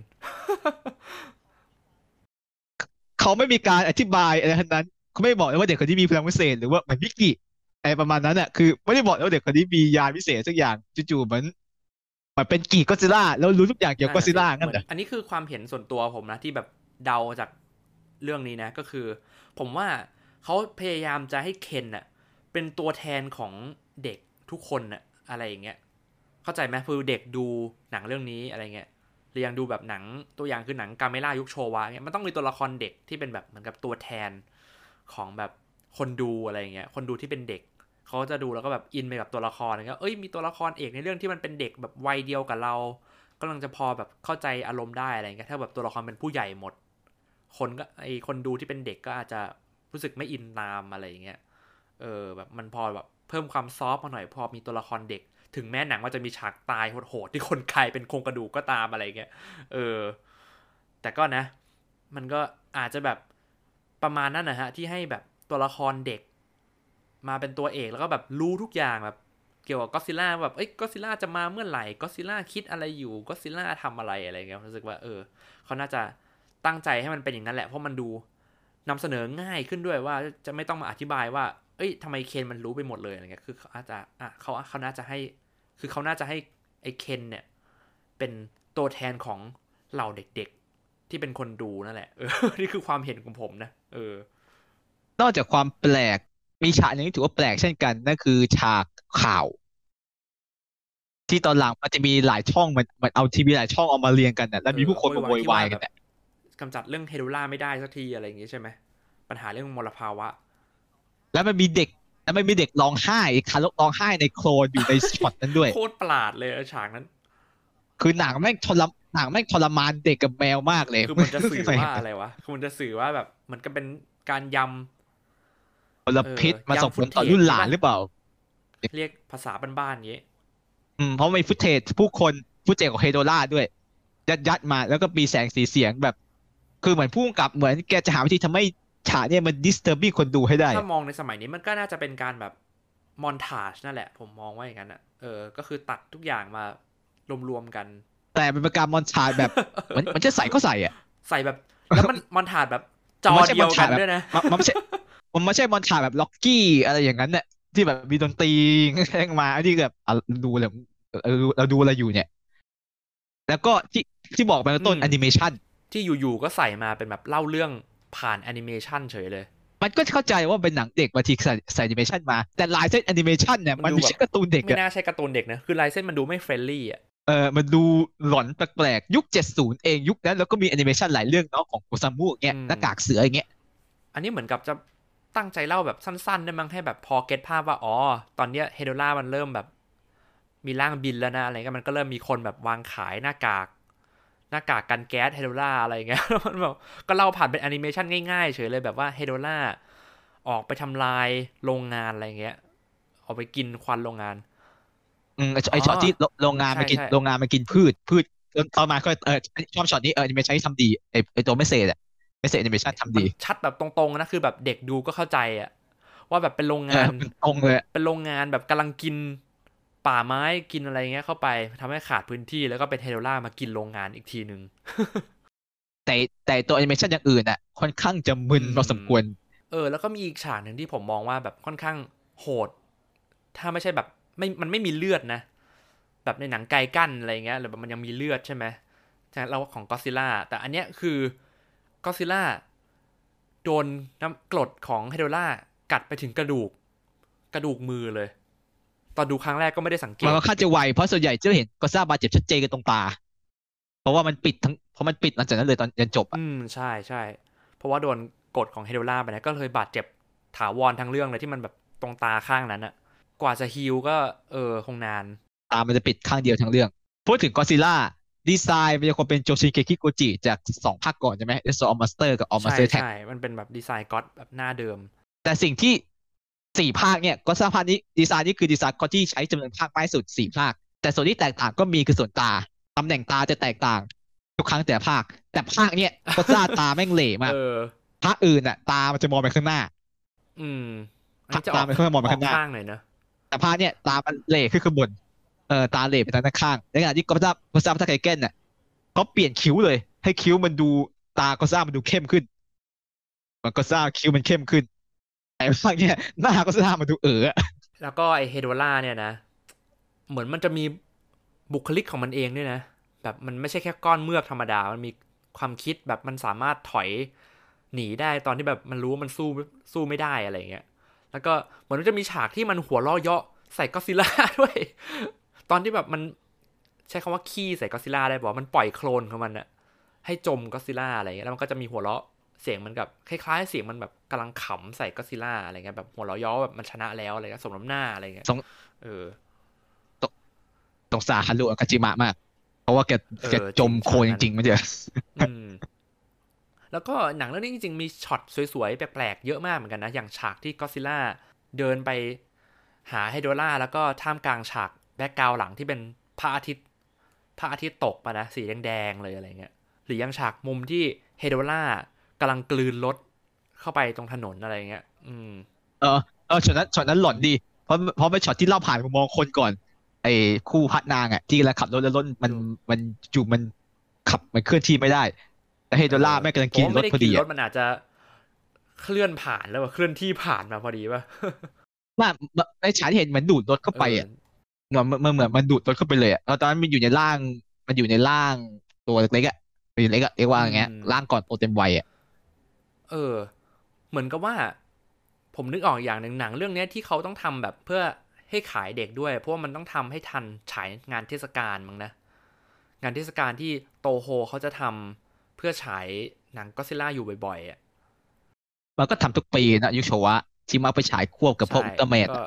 เขาไม่มีการอธิบายอะไรทั้งนั้นเขาไม่บอกเลยว่าเด็กคนนี้มีพลังพิเศษหรือว่าเหมือนมิกกี้อะไรประมาณนั้นอะคือไม่ได้บอกเลยว่าเด็กคนนี้มียานพิเศษสักอย่างจู่ๆเหมือนเหมือนเป็นกี่ก็ซิล่าแล้วรู้ทุกอย่างเกี่ยวกับก็ซิล่างั้นเหรออันนี้คือความเห็นส่วนตัวผมนะที่แบบเดาจากเรื่องนี้นะ ก็คือ ผมว่าเขาพยายามจะให้เคนน่ะเป็นตัวแทนของเด็กทุกคนน่ะอะไรอย่างเงี้ย เข้าใจไหมคือเด็กดูหนังเรื่องนี้อะไรเงี้ยหรือยังดูแบบหนังตัวอย่างคือหนังกาเมล่ายุคโชวะเงี้ยมันต้องมีตัวละครเด็กที่เป็นแบบเหมือนกับตัวแทนของแบบคนดูอะไรเงี้ยคนดูที่เป็นเด็กเขาจะดูแล้วก็แบบอินไปกับตัวละครอะไรเงี้ยเอ้ยมีตัวละครเอกในเรื่องที่มันเป็นเด็กแบบวัยเดียวกับเรากำลังจะพอแบบเข้าใจอารมณ์ได้อะไรเงี้ยถ้าแบบตัวละครเป็นผู้ใหญ่หมด คนก็ไอคนดูที่เป็นเด็กก็อาจจะรู้สึกไม่อินตามอะไรอย่างเงี้ยเออแบบมันพอแบบเพิ่มความซอฟต์มาหน่อยพอมีตัวละครเด็ก ถึงแม้หนังว่าจะมีฉากตายโหดๆที่คนกลายเป็นโครงกระดูกก็ตามอะไรเงี้ยเออ แต่ก็นะ มันก็อาจจะแบบประมาณนั้นนะฮะ ที่ให้แบบตัวละครเด็ก มาเป็นตัวเอกแล้วก็แบบรู้ทุกอย่างแบบเกี่ยวกับก็ซิล่าแบบเอ้ยก็ซิล่าจะมาเมื่อไหร่ก็ซิล่าคิดอะไรอยู่ก็ซิล่าทำอะไรอะไรเงี้ยรู้สึกว่าเออเขาน่าจะตั้งใจให้มันเป็นอย่างนั้นแหละเพราะมันดูนำเสนอง่ายขึ้นด้วยว่าจะไม่ต้องมาอธิบายว่า เอ้ยทำไมเคนมันรู้ไปหมดเลยอะไรเงี้ยคือเขาอาจจะอะเขาเขาน่าจะให้ คือเขาน่าจะให้ไอ้เคนเนี่ย เป็นตัวแทนของเหล่าเด็กๆ ที่เป็นคนดูนั่นแหละ เออ นี่คือความเห็นของผมนะ เออ นอกจากความแปลก มีฉากหนึงที่ถือว่าแปลกเช่นกันนั่นคือฉากข่าว ที่ตอนหลังมันจะมีหลายช่องมันมันเอาทีวีหลายช่องเอามาเรียงกันน่ะแล้วมีผู้คนมาโวยวายกันน่ะกำจัดเรื่องเฮดูล่าไม่ได้สักทีอะไรอย่างงี้ใช่ไหมปัญหาเรื่องมลภาวะ แล้วมันมีเด็ก แล้วมันมีเด็กร้องไห้ทารกร้องไห้ในโคลนอยู่ในช็อตนั้นด้วยโคตรประหลาดเลยอะฉากนั้น คือหนังแม่งทรมหนังแม่งทรมานเด็กกับแมวมากเลยคือมันจะสื่อว่าอะไรวะคือมันจะสื่อว่าแบบมันก็เป็นการยมลพิษเออมาส่งผลต่อย้ำฟุตเทจรุ่นหลานใช่ปะหรือเปล่าำเรียกภาษาบ้านๆอย่างงี้อืมเพราะมีฟุตเทจผู้คนฟุตเทจของเฮโดล่าด้วย ยัดยัดมาแล้วก็มีแสงสีเสียงแบบ คือเหมือนผู้กำกับเหมือนแกจะหาวิธีทำให้ ฉากเนี่ยมัน disturbing คนดูให้ได้ ถ้ามองในสมัยนี้มันก็น่าจะเป็นการแบบมอนทาจนั่นแหละ ผมมองว่าอย่างนั้นอะเออ ก็คือตัดทุกอย่างมารวมๆกัน แต่เป็นการมอนทาจแบบเหมือนมันจะใส่ก็ใส่อะ ใส่แบบแล้วมันมอนทาดแบบจอมันไม่ใช่เดียวมอนกัทานดแบบด้วยนะมันมันไม่ใช่มันไม่ใช่มอนทาแบบล็อกกี้อะไรอย่างนั้นเนี่ยที่แบบมีดนตรีแข่งมาอันนี้แบบอะดูเลยเออเราดูอะไรอยู่เนี่ย แล้วก็ที่ที่บอกไปตอนต้นอืมแอนิเมชันที่อยู่ๆก็ใส่มาเป็นแบบเล่าเรื่อง ผ่านแอนิเมชันเฉยเลย มันก็เข้าใจว่าเป็นหนังเด็กบางทีใส่ใส่แอนิเมชันมา แต่ลายเส้นแอนิเมชันเนี่ยมัมันนดูไม่ใช่การ์ตูนเด็กไม่อะน่าใช่การ์ตูนเด็กนะ คือลายเส้นมันดูไม่ friendly อะเออมันดูหลอนแปลกๆ ยุค 70 เองยุคนั้นแล้วก็มีแอนิเมชันหลายเรื่องเนาะของโอซามุเงี้ยหน้ากากเสืออย่างเงี้ย อันนี้เหมือนกับจะตั้งใจเล่าแบบสั้นๆได้มั้งให้แบบพอ get ภาพว่า อ๋อ ตอนเนี้ยเฮโดล่ามันเริ่มแบบ มีร่างบินแล้วนะอะไรเงี้ยมันก็เริ่มมีคนแบบวางขายหน้ากาก หน้ากากกันแก๊สเฮโดล่าอะไรเงี้ยแล้วมันแบบก็เล่าผ่านเป็นแอนิเมชันง่ายๆ เฉยเลยแบบว่าเฮโดล่าออกไปทำลายโรงงานอะไรเงี้ยออกไปกินควันโรงงาน อืมไอ้ไอช็อตที่โรงโรงงานมันกินใช่ใช่โรงงานมันกินพืชพืชต่อมาก็เออชอบช็อตนี้เออแอนิเมชันที่ทำดีไอไอตัวไม่เสร็จอะไม่เสร็จแอนิเมชันทำดีมันชัดแบบตรงๆนะคือแบบเด็กดูก็เข้าใจอะว่าแบบเป็นโรงงาน เออมันตรงเลยอะเป็นโรงงานแบบกำลังกิน ป่าไม้กินอะไรเงี้ยเข้าไปทำให้ขาดพื้นที่แล้วก็เป็นเฮโดล่ามากินโรงงานอีกทีหนึ่งแต่แต่ตัวแอนิเมชันอย่างอื่นอะ ค่อนข้างจะมึนอืมพอสมควร เออ แล้วก็มีอีกฉากหนึ่งที่ผมมองว่าแบบค่อนข้างโหด ถ้าไม่ใช่แบบไม่มันไม่มีเลือดนะ แบบในหนังไกลกั้นอะไรเงี้ยหรือแบบมันยังมีเลือดใช่ไหมใช่เราของก็ซิล่าแต่อันเนี้ยคือก็ซิล่าโดนน้ำกรดของเฮโดล่ากัดไปถึงกระดูก กระดูกมือเลย ตอนดูครั้งแรกก็ไม่ได้สังเกต มันก็ค่อนข้างจะไวเพราะส่วนใหญ่จะเห็นก็ทราบบาดเจ็บชัดเจนกันตรงตา เพราะว่ามันปิดทั้งเพราะมันปิดหลังจากนั้นเลยตอนยันจบอะอืมใช่ใช่เพราะว่าโดนกดของเฮโดล่าไปนะก็เลยบาดเจ็บถาวรทั้งเรื่องเลยที่มันแบบตรงตาข้างนั้นอะกว่าจะฮิลก็เออคงนาน ตามันจะปิดข้างเดียวทั้งเรื่อง พูดถึงก็ซิล่าดีไซน์มันยังคงเป็นโจชิเกคิโกจิจากสองภาคก่อนใช่ไหมเอสโซออมมาสเตอร์กับออมมาสใช่เตอร์แท็กใช่ มันเป็นแบบดีไซน์ก็อตแบบหน้าเดิม แต่สิ่งที่ สี่ภาคเนี่ยก็ทราบภาคนี้ดีไซน์นี่คือดีไซน์ก็ที่ใช้จำนวนภาคมากที่สุดสี่ภาค แต่ส่วนที่แตกต่างก็มีคือส่วนตาตำแหน่งตาจะแตกต่าง ทุกครั้งแต่ละภาค แต่ภาคเนี่ยก็ทราบตาแม่งเหล่มากเออภาคอื่นอะ ตามันจะมองไปข้างหน้า อืมอันนี้จะอตาอกมไปข้างหน้ามองไปข้างหน้าข้างหน่อยนะแต่ภาคเนี่ยตามันเหล่ขึ้นข้างบนเออตาเหล่ไปทางด้านข้างในขณะที่ก็ทราบก็ทราบพัฒนาไคเก้นเนี่ยเขาเปลี่ยนคิ้วเลย ให้คิ้วมันดูตาก็ทราบมันดูเข้มขึ้น มันก็ทราบคิ้วมันเข้มขึ้น ไอ้าคเนี่ยหน้าก็ทราบมันดูเอออะแล้วก็ไอเฮโดล่าเนี่ยนะ เหมือนมันจะมีบุคลิกของมันเองด้วยนะ แบบมันไม่ใช่แค่ก้อนเมือกธรรมดา มันมีความคิดแบบมันสามารถถอยหนีได้ตอนที่แบบมันรู้ว่ามันสู้สู้ไม่ได้อะไรเงี้ย แล้วก็เหมือนมันจะมีฉากที่มันหัวเราะเยาะใส่ก็ซิลล่าด้วย ตอนที่แบบมันใช้คำว่าขี้ใส่ก็ซิล่าได้บอกมันปล่อยโคลนของมันอะให้จมก็ซิลล่าอะไรเงี้ยแล้วมันก็จะมีหัวเราะ เสียงมันกับคล้ายๆ เสียงมันแบบกำลังขำใส่ก็อดซิลล่าอะไรเงี้ยแบบหัวเราะเย้อแบบมันชนะแล้วอะไรเงี้ยสมน้ำหน้าอะไรเงี้ยสงเออสงสารฮารุอากาจิมะมาก เพราะว่าแกเออแกจมจริงโคลนจริงๆไม่เจออืมแล้วก็หนังเรื่องนี้จริงๆ มีช็อตสวยๆ แปลกๆ เยอะมากเหมือนกันนะ อย่างฉากที่ก็อดซิลล่าเดินไปหาไฮโดล่าแล้วก็ท่ามกลางฉาก background หลังที่เป็นพระอาทิตย์พระอาทิตย์ตกมานะ สีแดงๆ เลยอะไรเงี้ย หรือยังฉากมุมที่ไฮโดล่า กำลังกลืนรถเข้าไปตรงถนนอะไรเงี้ย อืม เออเออช็อตนั้นช็อตนั้นหลอนดี เพราะเพราะเป็นช็อตที่เล่าผ่านมุมมองคนก่อน ไอ้คู่พัดนางอะที่กำลังขับรถแล้วรถมันอืมมันจู่มันขับมันเคลื่อนที่ไม่ได้ แต่เฮโดล่าแม่งกำลังกินผมรว่าถไม่ได้พอกิดีนรอะถมันอาจจะเคลื่อนผ่านแล้วอะเคลื่อนที่ผ่านมาพอดีป่ะว่าในฉากที่เห็นเหมือนดูดรถเข้าไปอะเหมือนมันเหมือนมันดูดรถเข้าไปเลยอะแล้วตอนนั้นมันอยู่ในร่าง มันอยู่ในร่างตัวเล็กๆอะตัวเล็กๆอะเรียกว่าอย่างเงี้ยอืมร่างก่อนโตเต็มวัยอะ เออ เหมือนกับว่า ผมนึกออกอย่างหนึ่งหนังเรื่องเนี้ยที่เขาต้องทำแบบเพื่อให้ขายเด็กด้วย เพราะว่ามันต้องทำให้ทันฉายงานเทศกาลมั้งนะ งานเทศกาลที่โตโฮเขาจะทำเพื่อฉายหนังก็ซิล่าอยู่บ่อยๆอะมันก็ทำทุกปีนะยุคโชวะที่มาไปฉายควบกับพวกอุลตร้าแมนก็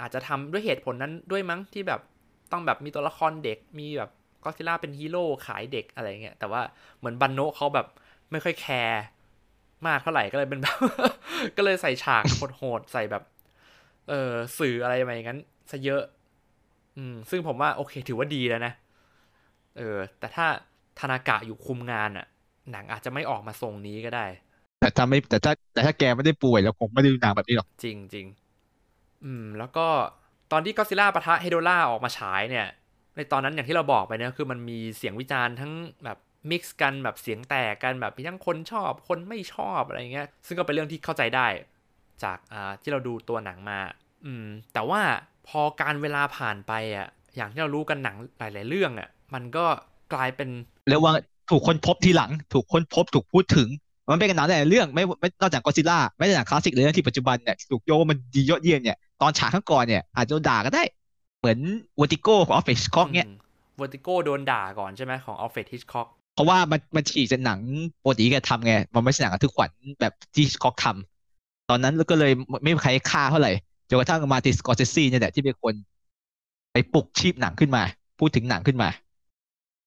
อาจจะทำด้วยเหตุผลนั้นด้วยมั้งที่แบบต้องแบบมีตัวละครเด็กมีแบบก็ซิล่าเป็นฮีโร่ขายเด็กอะไรเงี้ยแต่ว่าเหมือนบันโนะเขาแบบไม่ค่อยแคร์ มากเท่าไหร่ก็เลยเป็นแบบ ก็เลยใส่ฉากโหดๆใส่แบบ เออสื่ออะไรมาอย่างนั้นซะเยอะ อืม ซึ่งผมว่าโอเค ถือว่าดีแล้วนะ เออ แต่ถ้าธนากะอยู่คุมงานอะหนังอาจจะไม่ออกมาทรงนี้ก็ได้ แต่ถ้าไม่แต่ถ้าแต่ถ้าแกไม่ได้ป่วยแล้วคงไม่ได้ดูหนังแบบนี้หรอก จริงจริงอืม แล้วก็ตอนที่ก็ซิล่าปะทะเฮโดล่าออกมาฉายเนี่ย ในตอนนั้นอย่างที่เราบอกไปเนี่ยคือมันมีเสียงวิจารณ์ทั้งแบบ mix กันแบบเสียงแตกกันแบบมีทั้งคนชอบคนไม่ชอบอะไรเงี้ยซึ่งก็เป็นเรื่องที่เข้าใจได้ จากอ่าที่เราดูตัวหนังมา อืม แต่ว่าพอกาลเวลาผ่านไปอะ อย่างที่เรารู้กันหนังหลาย ๆ เรื่องอะ มันก็กลายเป็นเรียกว่าถูกค้นพบทีหลัง ถูกค้นพบถูกพูดถึง มันเป็นหนังหลายเรื่องไม่ไม่นอกจากก็อดซิลล่าไม่ใช่หนังคลาสสิกเลยนะที่ปัจจุบันเนี่ยถูกยกว่ามันดียอดเยี่ยมเนี่ยตอนฉากข้างก่อนเนี่ยอาจจะโดนด่าก็ได้ เหมือนวอติโก้ของออฟฟิศคอกเนี่ยวอติโก้โดนด่าก่อนใช่ไหมของอัลเฟรดฮิชคอก เพราะว่ามันมันฉีกจากหนังปกติแกทำไง มันไม่ใช่หนังระทึกขวัญแบบที่คอกทำตอนนั้นก็เลยไม่มีใครฆ่าเท่าไหร่จนกระทั่งมาติสกอร์เซซีเนี่ยแหละที่เป็นคน ไปปลุกชีพหนังขึ้นมา พูดถึงหนังขึ้นมา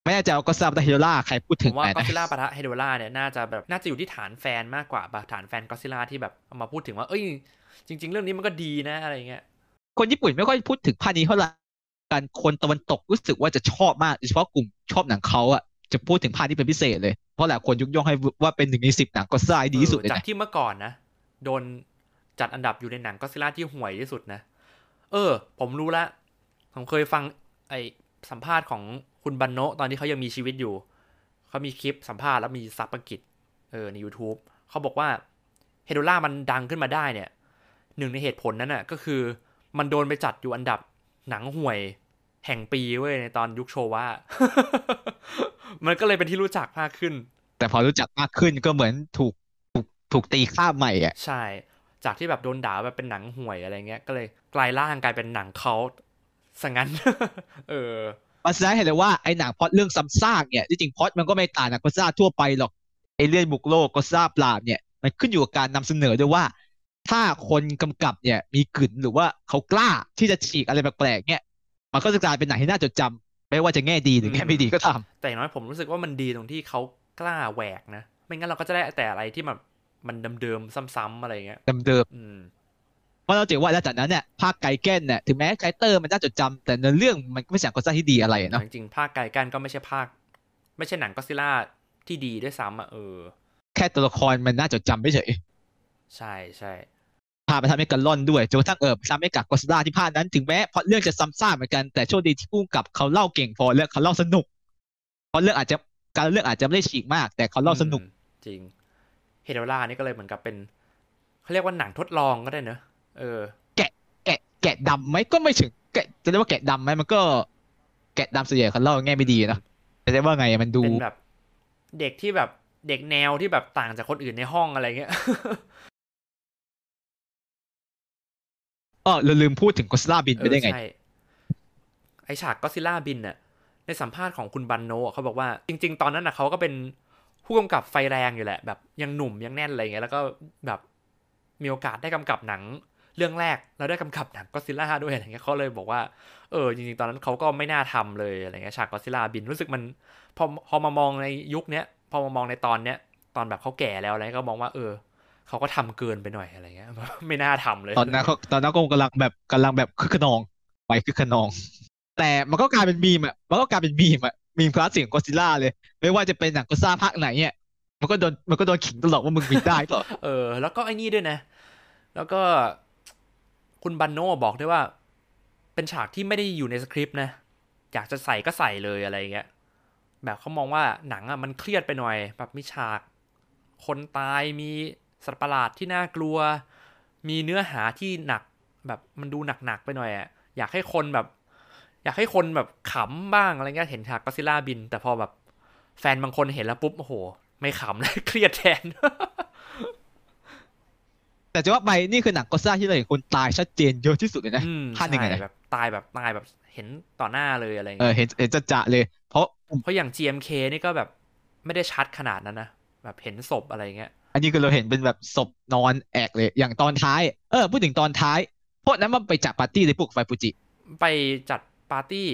ไม่แน่ใจว่าก็ซาบตาฮิโรล่าใครพูดผถึงมว่าไหมก็นะซิล่าปะทะไฮโดล่าเนี่ยน่าจะแบบน่าจะอยู่ที่ฐานแฟนมากกว่าปะฐานแฟนก็ซิล่าที่แบบเอามาพูดถึงว่าเอ้ยจริง ๆ เรื่องนี้มันก็ดีนะอะไรเงี้ยคนญี่ปุ่นไม่ค่อยพูดถึงภาคนี้เท่าไหร่การคนตะวันตกรู้สึกว่าจะชอบมากโดยเฉพาะกลุ่มชอบหนังเขาอะ จะพูดถึงภาคนี้เป็นพิเศษเลย เพราะหลายคนยกย่องให้ว่าเป็นหนึ่งในสิบหนังก็ซ่าที่ดีที่สุดเลยจากที่เมื่อก่อนนะ โดนจัดอันดับอยู่ในหนังก็ซิล่าที่ห่วยที่สุดนะ เออ ผมรู้ละ ผมเคยฟังไอสัมภาษณ์ของคุณบันโนตอนที่เขายังมีชีวิตอยู่ เขามีคลิปสัมภาษณ์แล้วมีซับอังกฤษเออใน YouTube เขาบอกว่าเฮโดล่ามันดังขึ้นมาได้เนี่ยหนึ่งในเหตุผลนั้นน่ะก็คือมันโดนไปจัดอยู่อันดับหนังห่วย แห่งปีเว้ยในตอนยุคโชว่ามันก็เลยเป็นที่รู้จักมากขึ้น แต่พอรู้จักมากขึ้นก็เหมือนถูกถูกถูกตีค่าบใหม่อะใช่ จากที่แบบโดนด่าแบบเป็นหนังห่วยอะไรเงี้ย ก็เลยกลายร่างกลายเป็นหนังเขาสังั้น เออมันแสดงให้เลยว่าไอ้หนังพล็อตเรื่องซ้ำซากเนี่ยที่จริงพล็อตมันก็ไม่ต่างจากก็ซ่าทั่วไปหรอกเอเลี่ยนบุกโลกก็ซ่าปราบเนี่ย มันขึ้นอยู่กับการนำเสนอด้วยว่า ถ้าคนกำกับเนี่ยมีกลิ่นหรือว่าเขากล้าที่จะฉีกอะไรแปลกๆเนี่ย มันก็จะกลายเป็นหนังที่น่าจดจำไม่ว่าจะแง่ดีหรือแง่ไม่ดีก็ตาม แต่อย่างน้อยผมรู้สึกว่ามันดีตรงที่เขากล้าแหวกนะ ไม่งั้นเราก็จะได้แต่อะไรที่แบบมันเดิมๆซ้ำๆอะไรเงี้ยเดิมอืมๆเพราะเราถือว่าแล้วจากนั้นเนี่ยภาคไกแก้นเนี่ยถึงแม้ไกเตอร์มันน่าจดจำแต่ในเรื่องมันก็ไม่ใช่หนังก็ซ่าที่ดีอะไรอะเนาะจริงๆภาคไกลกันก็ไม่ใช่ภาค ไม่ใช่หนังก็ซิล่าที่ดีด้วยซ้ำอะเออ แค่ตัวละครมันน่าจดจำไม่เฉยใช่ใช่พาไปทำให้กันล่อนด้วยจนกระทั่งเออทำให้กับกอสลาที่ภาคนั้นถึงแม้เพราะเรื่องจะซ้ำซากเหมือนกันแต่โชคดีที่ผู้กำกับเขาเล่าเก่งพอและเขาเล่าสนุกเพราะเรื่องอาจจะการเรื่องอาจจะไม่ได้ฉีกมาก แต่เขาเล่าสนุกอืมจริงเฮโดล่านี่ก็เลยเหมือนกับเป็นเขาเรียกว่าหนังทดลองก็ได้เนอะเออแกะ แกะดำไหมก็ไม่ถึงแกะจะเรียกว่าแกะดำไหมมันก็ แกะดำส่วนใหญ่เขาเล่าแง่ไม่ดีนะจะเรียกว่าไงมันดูเป็นแบบ เด็กที่แบบเด็กแนวที่แบบต่างจากคนอื่นในห้องอะไรเงี้ย ออเราลืมพูดถึงกอสลาบินไปได้ไงเออใช่ไอฉากก็ซิล่าบินน่ะ ในสัมภาษณ์ของคุณบันโนะเขาบอกว่า จริง ๆ ตอนนั้นน่ะเขาก็เป็นผู้กำกับไฟแรงอยู่แหละ แบบยังหนุ่มยังแน่นอะไรเงี้ยแล้วก็แบบมีโอกาสได้กำกับหนังเรื่องแรกแล้วได้กำกับหนังก็ซิล่าด้วยอะไรเงี้ยเขาเลยบอกว่าเออจริงๆ ตอนนั้นเขาก็ไม่น่าทำเลยอะไรเงี้ยฉากก็ซิล่าบินรู้สึกมันพอพอมามองในยุคเนี้ยพอมามองในตอนเนี้ยตอนแบบเขาแก่แล้วอะไรเงี้ยก็มองว่าเออ เขาก็ทำเกินไปหน่อยอะไรเงี้ยไม่น่าทำเลย ตอนนั้นเขาตอนนั้นก็กำลังแบบกำลังแบบคึกขนองไปคึกขนอง แต่มันก็กลายเป็นมีมอะมันก็กลายเป็นมีมอะมีมคลาสสิกของก็อดซิลล่าเลย ไม่ว่าจะเป็นหนังก็ซ่าภาคไหนเนี่ยมันก็โดนมันก็โดนขิงตลอดว่ามึงบินได้เปล่าเออ แล้วก็ไอ้นี่ด้วยนะ แล้วก็คุณบันโน่บอกด้วยว่า เป็นฉากที่ไม่ได้อยู่ในสคริปต์นะ อยากจะใส่ก็ใส่เลยอะไรเงี้ยแบบเขามองว่าหนังอะมันเครียดไปหน่อย แบบมีฉาก คนตายมี สัตว์ประหลาดที่น่ากลัว มีเนื้อหาที่หนักแบบมันดูหนักๆไปหน่อยอะอยากให้คนแบบ อยากให้คนแบบขำบ้างอะไรเงี้ยเห็นฉากก็อดซิลล่าบิน แต่พอแบบแฟนบางคนเห็นแล้วปุ๊บโอ้โห ไม่ขำเลยเครียดแทน แต่จะว่าไปนี่คือหนังก็อดซิลล่าที่เราเห็นคนตายชัดเจนเยอะที่สุดเลยนะอืมภาคหนึ่งไงใช่แบบตายแบบตายแบบเห็นต่อหน้าเลยอะไรเออเงี้ยเห็นเห็นจะจะๆเลย เพราะเพราะอย่าง GMK นี่ก็แบบไม่ได้ชัดขนาดนั้นนะแบบเห็นศพอะไรเงี้ย อันนี้คือเราเห็นเป็นแบบศพนอนแอกเลยอย่างตอนท้าย เออพูดถึงตอนท้ายเพราะนั้นมันไปจัดปาร์ตี้ในพวกไฟฟูจิ ไปจัดปาร์ตี้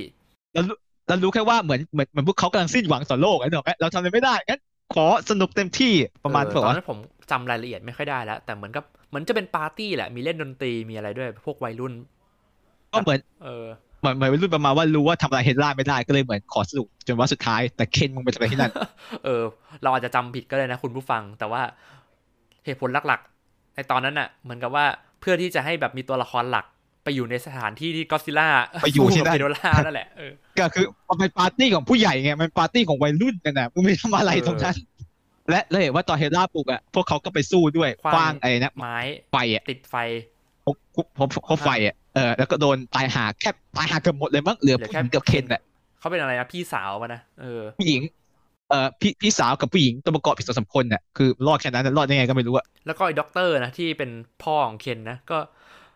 เรารู้เรารู้แค่ว่าเหมือนเหมือนเหมือนพวกเขากำลังสิ้นหวังต่อโลกไอ้หนอกเราทำอะไรไม่ได้งั้นขอสนุกเต็มที่ประมาณเออเปล่าตอนวะนั้นผมจำรายละเอียดไม่ค่อยได้แล้ว แต่เหมือนกับเหมือนจะเป็นปาร์ตี้แหละมีเล่นดนตรีมีอะไรด้วย พวกวัยรุ่น ก็เหมือน เออ เหมือนเหมือนวัยรุ่นประมาณว่ารู้ว่าทำอะไรเฮดล่าไม่ได้ก็เลยเหมือนขอสนุกจนว่าสุดท้าย แต่เคนมึงไปทำอะไรที่นั่นเออ เราอาจจะจำผิดก็เลยนะ คุณผู้ฟัง แต่ว่าเหตุผลหลักๆ ในตอนนั้นน่ะ เหมือนกับว่าเพื่อที่จะให้แบบมีตัวละครหลักไปอยู่ในสถานที่ที่ก็ซิล่าไปอยู่ที่นั่นเฮโดล่านั่นแหละเออก็คือมันเป็นปาร์ตี้ของผู้ใหญ่ไงมันปาร์ตี้ของวัยรุ่นกันนะมึงไม่ทำอะไรเออตรงนั้นและแล้วเห็นว่าตอนเฮล่าปลุกอะพวกเขาก็ไปสู้ด้วยขว้างคว้างไอ้นะไม้ไฟอะติดไฟพบพบพบพบไฟอะเออแล้วก็โดนตายหาแค่ตายหาเกือบหมดเลยมั้งเหลือเหลือผู้หแค่ญิงกับเคนอะเขาเป็นอะไรนะพี่สาวมานะเออผู้หญิงเอ่อพี่พี่สาวกับผู้หญิงตัวประกอบอีกสองสามคนน่ะคือรอดแค่นั้นนะรอดได้ไงก็ไม่รู้อะแล้วก็ไอ้ด็อกเตอร์นะที่เป็นพ่อของเคนนะก็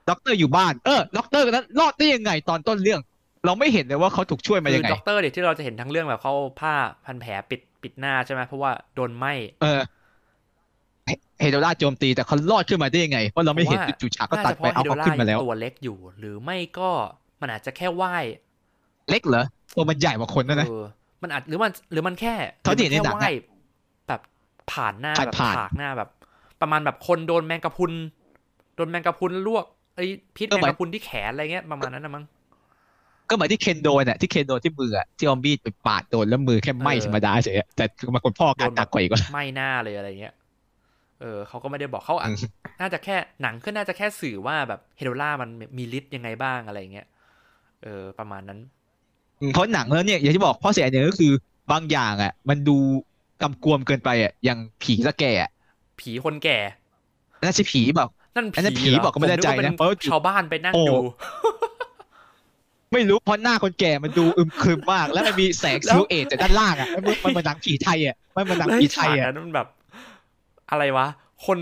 ด็อกเตอร์อยู่บ้านเออด็อกเตอร์นั้นรอดได้ยังไงตอนต้นเรื่อง เราไม่เห็นเลยว่าเขาถูกช่วยมาคืยัองไงด็อกเตอร์เด็กที่เราจะเห็นทั้งเรื่องแบบเขาเอาผ้าพันแผลปิดปิดหน้าใช่ไหมเพราะว่าโดนไหม้เออ เฮเฮโดราโจมตีแต่เขารอดขึ้นมาได้ยังไง เพราะเราไม่เห็นเพราะว่าจู่ๆฉากก็ตัดจะเพไปราะเอาเขาล่าขึ้นมาแล้ว น่าจะเพราะเฮโดล่าตัวเล็กอยู่ หรือไม่ก็มันอาจจะแค่ไหว้เล็กเหรอตัวมันใหญ่กว่าคนนะนะเออมันอาจหรือมันหรือมันแค่เท่าที่เห็นในรือหนัมังแค่อะไหว้แบบผ่านหน้าผ่านแบบผ่านผากหน้าแบบ ประมาณแบบคนโดนแมงกะพรุนโดนแมงกะพรุนลวกไอ้พิษแมงกะพรุนที่แขนอะไรเงี้ยประมาณนั้นนะมั้งก็เหมือนที่เคนโดนอะที่เคนโดนที่มืออะที่เอามีดไปปาดโดนแล้วมือแค่ไหม้เออธรรมดาเฉยอะแต่คือมันคนพ่อการหนักกว่าอีกว่าไหม้หน้าเลยอะไรเงี้ย เออเขาก็ไม่ได้บอกเขาอะอืมน่าจะแค่หนังก็น่าจะแค่สื่อว่าแบบเฮโดล่ามันมีฤทธิ์ยังไงบ้างอะไรเงี้ยเออประมาณนั้นอืมเพราะหนังแล้วเนี่ยอย่างที่บอกข้อเสียเนี่ยก็คือบางอย่างอะ มันดูกำกวมเกินไปอะอย่างผีละแก่อะผีคนแก่น่าจะผีแบบนั่นอันนั้นผีผีเหรบอกก็ไม่แน่ใจผนะกเพราะว่าเป็นชาวบ้านไปนั่งโอ้ดูไม่รู้เพราะหน้าคนแก่มันดูอึมครึมมาก แล้วมันมีแสงแล้วซิลเอทจากด้านล่างอะมันมันเหมือนหนังผีไทยอะมันเหมือนหนังแล้วผีไอ้ไทฉากยอะนั้นมันแบบ อะไรวะ คน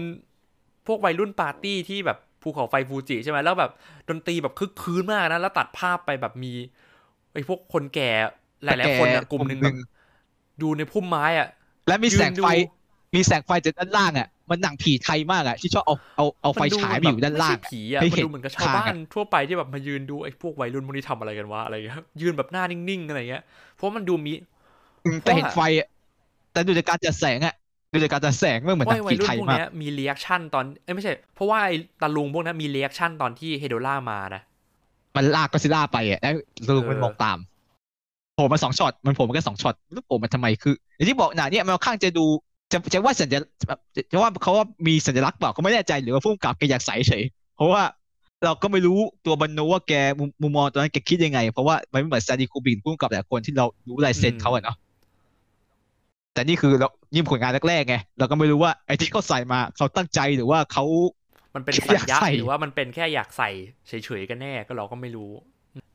พวกวัยรุ่นปาร์ตี้ที่แบบภูเขาไฟฟูจิใช่ไหมแล้วแบบดนตรีแบบคึกคืนมากนะแล้วตัดภาพไปแบบมีไอ้พวกคนแก่หลายๆคนอะกลุ่มหนึ่งแบบดูในพุ่มไม้อะและมีแสงไฟยืนดูมีแสงไฟจากด้านล่างอะมันหนังผีไทยมากอะที่ชอบเอาเอาเอาไฟมันดูฉายไปอยู่ด้านล่างไม่อะใช่ผีอะให้มันเห็นดูเหมือนกับชาวทางอะบ้านทั่วไปที่แบบมายืนดูไอ้พวกวัยรุ่นพวกนี้ทำอะไรกันวะอะไรเงี้ยยืนแบบหน้านิ่งๆอะไรเงี้ยเพราะมันดูมีอืมแต่เห็นไฟอะแต่ดูจากการจัดแสงอะ ดูจากการจัดแสงมันเหมือนหว่านังวัผียรุ่นไทยพวกมากเนี้ยมีเรีแอคชั่นตอนเอ้ยไม่ใช่ เพราะว่าไอ้ตาลุงพวกนั้นมีเรีแอคชั่นตอนที่เฮโดล่ามานะมันลากก็ซิล่าไปอะแล้วลูกมันเออมองตามโผล่มาสองช็อตมันโผล่มาแค่สองช็อตแล้วโผล่มาทำไมคืออย่างที่บอกหนาเนี่ยมันค่อนข้างจะดูจะจะว่าสัญลักษณ์จะว่าเขาว่ามีสัญลักษณ์เปล่าก็ไม่แน่ใจหรือว่าผู้กำกับแกอยากใส่เฉยเพราะว่าเราก็ไม่รู้ตัวบันโนว่าแกมุมมุมมองตอนนั้นแกคิดยังไง เพราะว่ามันไม่เหมือนซาดิคูบินผู้กำกับแต่ละคนที่เรารู้ลายเซ็นเขาอะเนาะ แต่นี่คือเรายิ่งผลงานแรกๆไงเราก็ไม่รู้ว่าไอ้ที่เขาใส่มาเขาตั้งใจหรือว่าเขามันเป็นแค่สัญอยากญาใส่หรือว่ามันเป็นแค่อยากใส่เฉยๆกันแน่ก็เราก็ไม่รู้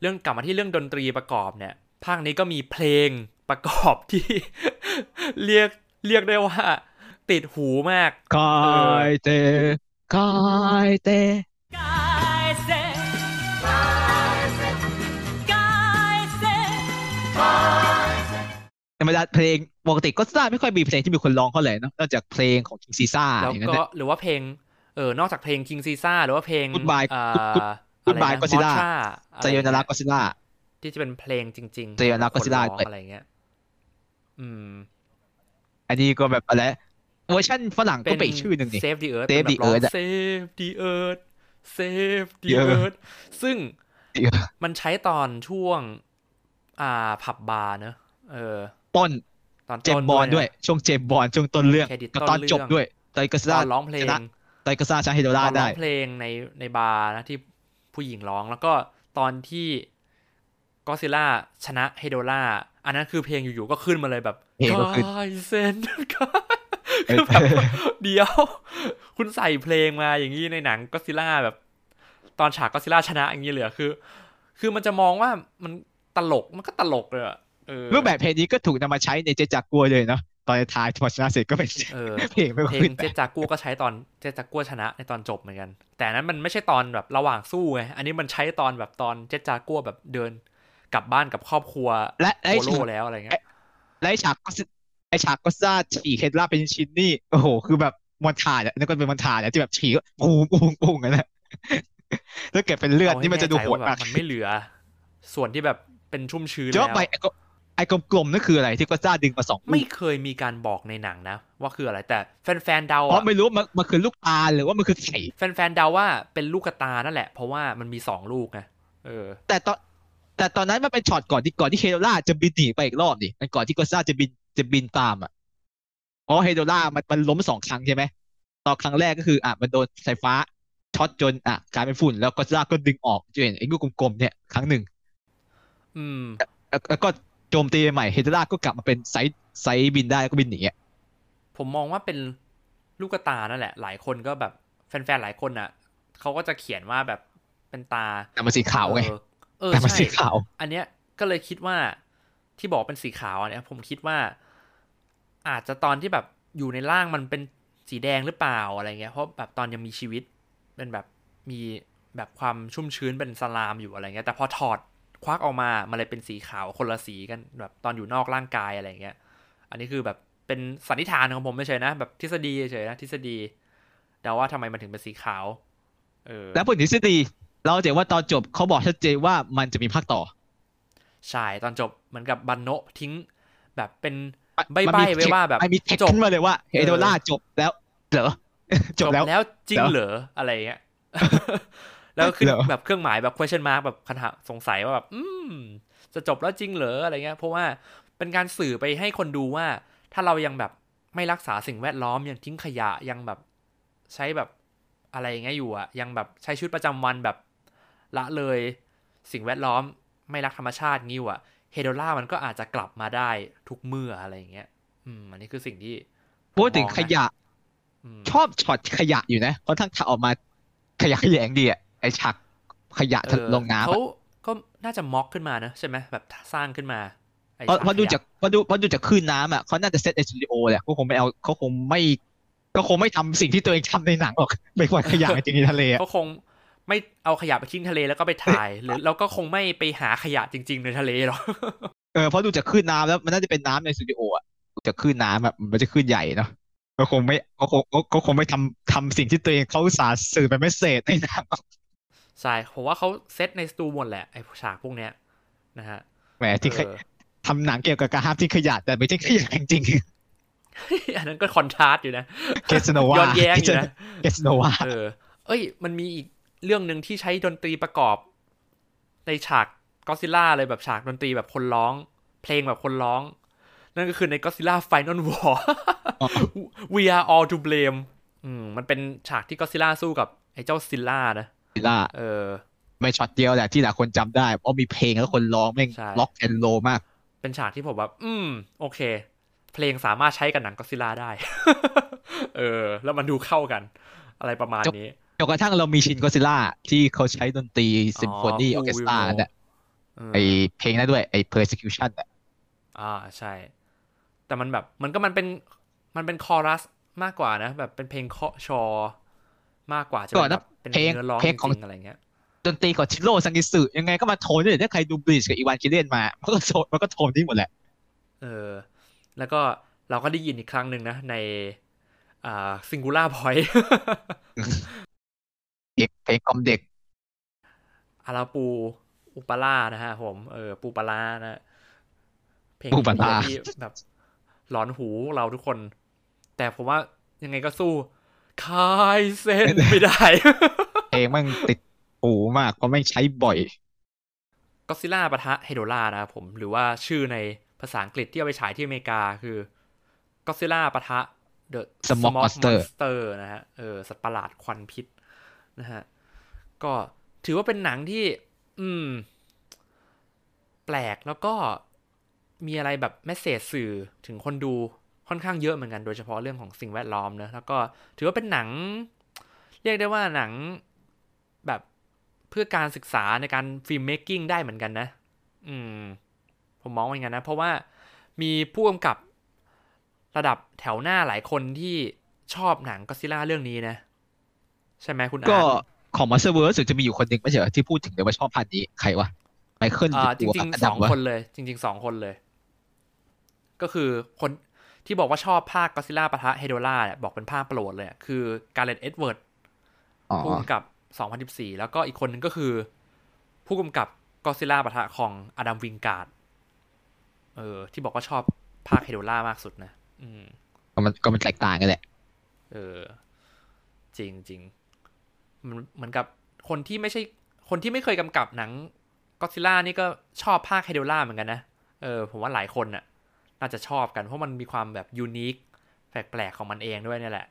เรื่องกลับมาที่เรื่องดนตรีประกอบเนี่ย ภาคนี้ก็มีเพลงประกอบที่ เรียกเรียกได้ว่า ติดหูมากกายเตกายเตธรรมดาเพลง ปกติก็ซ่าไม่ค่อยมีเพลงที่มีคนร้องเขาเลยเนอะนอกจากเพลงของคิงซีซ่าแล้วอย่างนั้นก็นะหรือว่าเพลงเออนอกจากเพลง King Caesar หรือว่าเพลง Goodbye เอ่อ Good- อะไรนะ Goodbye Godzilla Mothra อะไรไซโยนาระก็ซิล่าที่จะเป็นเพลงจริงๆ Sayonara คน Godzilla ร้องด้วยอะไรเงี้ย อืม อันนี้ก็แบบอะไรเวอร์ชันฝรั่งก็เป็นอีกชื่อหนึ่งนี่ Save the Earth Save เป็น the แบบร้อง Earth อะ Save the Earth Save the The Earth Earth ซึ่งมันใช้ตอนช่วง อ่าผับบาร์เนอะเออ ต้น ตอนเจมต้นส์บอลด้วยนะช่วงเจมส์บอลช่วงต้นเรื่องเครดิตแล้วต้ตอนนเรื่องจบด้วยไตก็ซิตล่าอนร้องเพลชงนะไตก็ซิล่าชนะเฮโดตราอนร้ได้องเพลงในในบาร์นะที่ผู้หญิงร้องแล้วก็ตอนที่ก็ซิล่าชนะเฮโดล่าอันนั้นคือเพลงอยู่ๆก็ขึ้นมาเลยแบบเพลงก็ขึ้นกายเซนคือแบบเดียว คุณใส่เพลงมาอย่างนี้ในหนังก็ซิล่าแบบ ตอนฉากก็ซิล่าชนะอย่างนี้เลยอะคือ คือมันจะมองว่ามันตลกมันก็ตลกเลยอะเออ รูปแบบเพลงนี้ก็ถูกนำมาใช้ในเจจากกัวเลยเนาะตอนท้ายพอชนะเสร็จก็เป็นเออเพลงไม่เพลขึ้งนเจจากัวก็ใช้ตอนเจจากัวชนะในตอนจบเหมือนกัน แต่อันนั้นมันไม่ใช่ตอนแบบระหว่างสู้ไงอันนี้มันใช้ตอนแบบตอนเจจากัวแบบเดินกลับบ้านกับครอบครัวและไอ้โคโลฉากแล้วอะไรเงี้ยและไอ้ฉากก็ซิไอ้ฉากก็ซ่าฉีกเฮดล่าเป็นชิ้นนี่โอ้โห คือแบบมอนทาดอะนั่นก็เป็นมอนทาดอะที่แบบฉีกก็ปุ้งปุ้งปุ้งกันนะแล้วเก็บเป็นเลือดาให้นี่มันจะดูแใจโหดว่มากแบบมันไม่เหลือ ส่วนที่แบบเป็นชุ่มชื้นจะแล้ว่าว ไปไอ้กลไอ้กลมๆนั่นคืออะไรที่ก็ซ่าดึงมาสองลูไม่กเคยมีการบอกในหนังนะ ว่าคืออะไรแต่แฟนๆเดาเพราะอะไม่รู้ว่ามันมันคือลูกตาหรือว่ามันคือไข่แฟนๆเดาว่าเป็นลูกกระตานั่นแหละ เพราะว่ามันมีสองลูกไงเออ แต่ตอนแต่ตอนนั้นมันเป็นช็อตก่อนที่ก่อนที่เฮโดล่าจะบินหนีไปอีกรอบนี่มันก่อนที่ก็อดซิลล่าจะบินจะบินตามอะเพราะเฮโดล่ามันมันล้มสองครั้งใช่ไหมตอนครั้งแรกก็คืออะมันโดนสายฟ้าช็อตจนอะกลายเป็นฝุ่นแล้วก็อดซิลล่าก็ดึงออกจะเห็นไอ้ลูกกลมๆเนี่ยครั้งหนึ่งอืมแล้วแล้วก็ โจมตีใหม่เฮโดล่าก็กลับมาเป็นไซส์ไซส์บินได้แล้วก็บินหนีอะผมมองว่าเป็นลูกตานั่นแหละ หลายคนก็แบบแฟนๆหลายคนอะเขาก็จะเขียนว่าแบบเป็นตาแต่มันสีขาวไงเออเออแต่มันใช่สีขาว อันเนี้ยก็เลยคิดว่าที่บอกเป็นสีขาวอันเนี้ยผมคิดว่า อาจจะตอนที่แบบอยู่ในร่างมันเป็นสีแดงหรือเปล่าอะไรเงี้ยเพราะแบบตอนยังมีชีวิตเป็นแบบมีแบบความชุ่มชื้นเป็นสลามอยู่อะไรเงี้ยแต่พอถอด ควักออกมามันเลยเป็นสีขาวคนละสีกันแบบตอนอยู่นอกร่างกายอะไรเงี้ย อันนี้คือแบบเป็นสันนิษฐานของผมไม่ใช่นะ แบบทฤษฎีเฉยๆนะทฤษฎีเดาว่าทำไมมันถึงเป็นสีขาว เออ แล้วผลทฤษฎี เราจะเห็นว่าตอนจบเขาบอกชัดเจนว่ามันจะมีภาคต่อ ใช่ตอนจบเหมือนกับบันโนะทิ้ง แบบเป็นใบมันใบมีไว้ว่าแบบมันมีเทคจบขึ้นมาเลยว่าเฮโดล่าจบแล้วเหรอจบแล้วแล้วจริงเหรอเหรออะไรเงี้ย แล้วขึ้นเหรอแบบเครื่องหมายแบบ question mark แบบคำถามสงสัยว่าแบบอืมจะจบแล้วจริงเหรออะไรเงี้ยเพราะว่าเป็นการสื่อไปให้คนดูว่า ถ้าเรายังแบบไม่รักษาสิ่งแวดล้อมยังทิ้งขยะยังแบบใช้แบบอะไรอย่างเงี้ยอยู่อะยังแบบใช้ชีวิตประจำวันแบบละเลยสิ่งแวดล้อมไม่รักธรรมชาติงี้อยู่อะเฮโดล่ามันก็อาจจะกลับมาได้ทุกเมื่ออะไรอย่างเงี้ย อืม อันนี้คือสิ่งที่ผมพูดถึงมอนะขยะอืมชอบช็อตขยะอยู่นะเพราะทั้งถ้าออกมาขยะแขยงดีอะไอ ฉากขยะเออลงน้ำเขาอะก็น่าจะม็อกขึ้นมานะใช่ไหมแบบสร้างขึ้นมาไอ้เพราะฉเพราะดูขยจากเพราะดูเพราะดูจากคลื่นน้ำอะเขาน่าจะเซตในสตูดิโอแหละเขาคงไม่เอาเขาคงไม่ก็คงไม่ทำสิ่งที่ตัวเองทำในหนังหรอกไปปล่อยขยะจริงในทะเลอะเขาคงไม่เอาขยะไปทิ้งทะเลแล้วก็ไปถ่าย หรือแล้วก็คงไม่ไปหาขยะจริง ๆ ในทะเลหรอกเออเพราะดูจากคลื่นน้ำแล้วมันน่าจะเป็นน้ำในสตูดิโออะดูจากคลื่นน้ำแบบมันจะคลื่นใหญ่เนาะก็คงไม่ก็คงก็ก็คงไม่ทำทำสิ่งที่ตัวเองเขาอุตสาห์สื่อเป็น message ในหนังหรอก ใช่ผมว่าเขาเซตใน stu หมดแหละไอ้ฉากพวกเนี้ยนะฮะแหมที่ขยเออทำหนังเกี่ยวกับการห้ามทิ้งขยะแต่ไม่ใช่ขยะจริงอันนั้นก็ contrast อยู่นะๆเกสโนวาย้อนแย้งอยู่นะเกสโนวาเออ เอ้ย มันมีอีกเรื่องหนึ่งที่ใช้ดนตรีประกอบ ในฉากก็ซิล่าเลยแบบฉากดนตรีแบบคนร้อง เพลงแบบคนร้อง นั่นก็คือในก็ซิล่า Final War We are all to blame อืมมันเป็นฉากที่ก็ซิล่าสู้กับไอ้เจ้าซิลล่านะซิ ล่าเออ ไม่ช็อตเดียวแหละที่หลายคนจำได้เพราะมีเพลงแล้วคนร้องแม่งใช่ล็อกแอนโลมาก เป็นฉากที่ผมแบบ อืม โอเค เพลงสามารถใช้กับหนังก็ซิล่าได้ เออ แล้วมันดูเข้ากัน อะไรประมาณนี้จนกระทั่งเรามีชินก็ซิล่าที่เขาใช้ดนตรีซิมโฟนีออ๋ออเคสตรา Who will เนี่ยเออไอเพลงนั้นด้วย ไอ persecution อะอ่าใช่ แต่มันแบบมันก็มันเป็นมันเป็นคอรัสมากกว่านะ แบบเป็นเพลงเคาะชอ มากกว่าจะก่เป็อนนนะแบบเป็นเพลงเนื้อร้องเพลจงของริงๆอะไรเงี้ยดนตรีของชิโร่ซังกิสึยังไงก็มาโทนด้วยถ้าใครดูบลีชกับอีวานคิเลียนมามันก็โทนมันก็โทนที่หมดแหละเออ แล้วก็เราก็ได้ยินอีกครั้งหนึ่งนะ ในอ่าซิงคูล่าพอยเด็กเพลงกล่อมเด็กอาราปูอุปาล่านะฮะผมเออปูปลาร่านะเพลงปูปลาร่าที่แบบหลอนหูพวกเราทุกคน แต่ผมว่ายังไงก็สู้ คายเซนไม่ได้เพลงมันติดหูมากเพราะไม่งใช้บ่อยก็ซิล่าปะทะเฮโดล่านะครับผม หรือว่าชื่อในภาษาอังกฤษที่เอาไปฉายที่อเมริกาคือก็ซิล่าปะทะ The Smog Monster Monster นะฮะเออสัตว์ประหลาดควันพิษนะฮะก็ถือว่าเป็นหนังที่ อืม แปลกแล้วก็มีอะไรแบบแมสเซจสื่อถึงคนดู ค่อนข้างเยอะเหมือนกันโดยเฉพาะเรื่องของสิ่งแวดล้อมเนอะแล้วก็ถือว่าเป็นหนัง เรียกได้ว่าหนังแบบเพื่อการศึกษาในการฟิล์มเมคกิ้งได้เหมือนกันนะ อืม ผมมองว่าอย่างนั้นนะ เพราะว่ามีผู้กำกับระดับแถวหน้าหลายคนที่ชอบหนังก็ซิล่าเรื่องนี้นะ ใช่ไหมคุณอาก็ร์ตของมาสเตอร์เวิร์สจะมีอยู่คนหนึ่งไม่ใช่เหรอที่พูดถึงเลยว่าชอบพันนี้ ใครวะไมเคิลอ่าจตัวริงอัๆสองวะคนเลย จริงๆสองคนเลย ก็คือคน ที่บอกว่าชอบภาคก็ซิล่าปะทะเฮโดล่าเนี่ยบอกเป็นภาคโปรดเลยอะคือการเลตเอ็ดเวิร์ดอ๋อผู้กำกับ 2014 แล้วก็อีกคนหนึ่งก็คือ ผู้กำกับก็ซิล่าปะทะของอดัมวิงการ์ดเออ ที่บอกว่าชอบภาคเฮโดล่ามากสุดนะ อืม ก็มันก็มันแตกต่างกันแหละ เออ จริงจริงมันเหมือนกับคนที่ไม่ใช่ คนที่ไม่เคยกำกับหนังก็ซิล่านี่ก็ชอบภาคเฮโดล่าเหมือนกันนะ เออ ผมว่าหลายคนน่ะ น่าจะชอบกันเพราะมันมีความแบบยูนิคแปลกๆของมันเองด้วยเนี่ยแหละ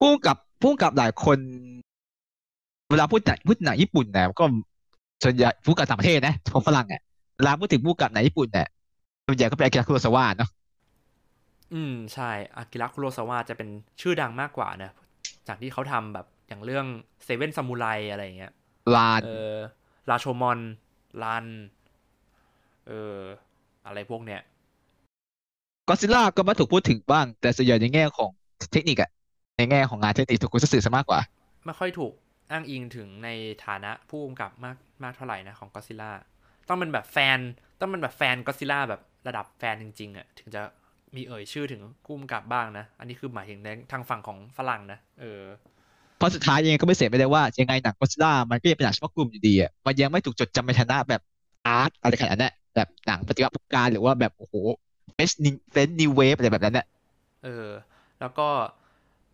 ผู้กำกับผู้กำกับหลายคน เวลาพูดหนังพูดหนังญี่ปุ่นเนี่ยก็ส่วนใหญ่พูดกับต่างประเทศนะของฝรั่งอะเวลาพูดถึงพูดกับหนังญี่ปุ่นเนี่ยส่วนใหญ่ก็เป็นอากิระคุโรซาวะเนาะอืมใช่อากิระคุโรซาวะจะเป็นชื่อดังมากกว่านะจากที่เขาทำแบบอย่างเรื่องเซเว่นซามูไรอะไรอย่างเงี้ยลานเออราโชมอนรันเอออะไรพวกเนี้ย ก็ซิล่าก็มาถูกพูดถึงบ้าง แต่ส่วนใหญ่ในแง่ของเทคนิคอะในแง่ของงานเทคนิคถูกคุณสื่อซะมากกว่า ไม่ค่อยถูกอ้างอิงถึงในฐานะผู้กำกับมากมากเท่าไหร่นะของก็ซิล่าต้องเป็นแบบแฟน ต้องเป็นแบบแฟนก็ซิล่าแบบระดับแฟนจริง ๆอะถึงจะมีเอ่ยชื่อถึงผู้กำกับบ้างนะ อันนี้คือหมายถึงในทางฝั่งของฝรั่งนะเออเพราะสุดท้ายยังไงก็ไม่เสียไปได้ว่ายังไงหนังก็ซิล่ามันก็ยังเป็นหนังเฉพาะกลุ่มอยู่ดีอะมันยังไม่ถูกจดจำในฐานะแบบอาร์ตอะไรขนาดนั้นอะแบบหนังปฏิวัติผู้การหรือว่าแบบโอ้โห เฟสนิเฟสนิวเวฟอะไรแบบนั้นอะเออ แล้วก็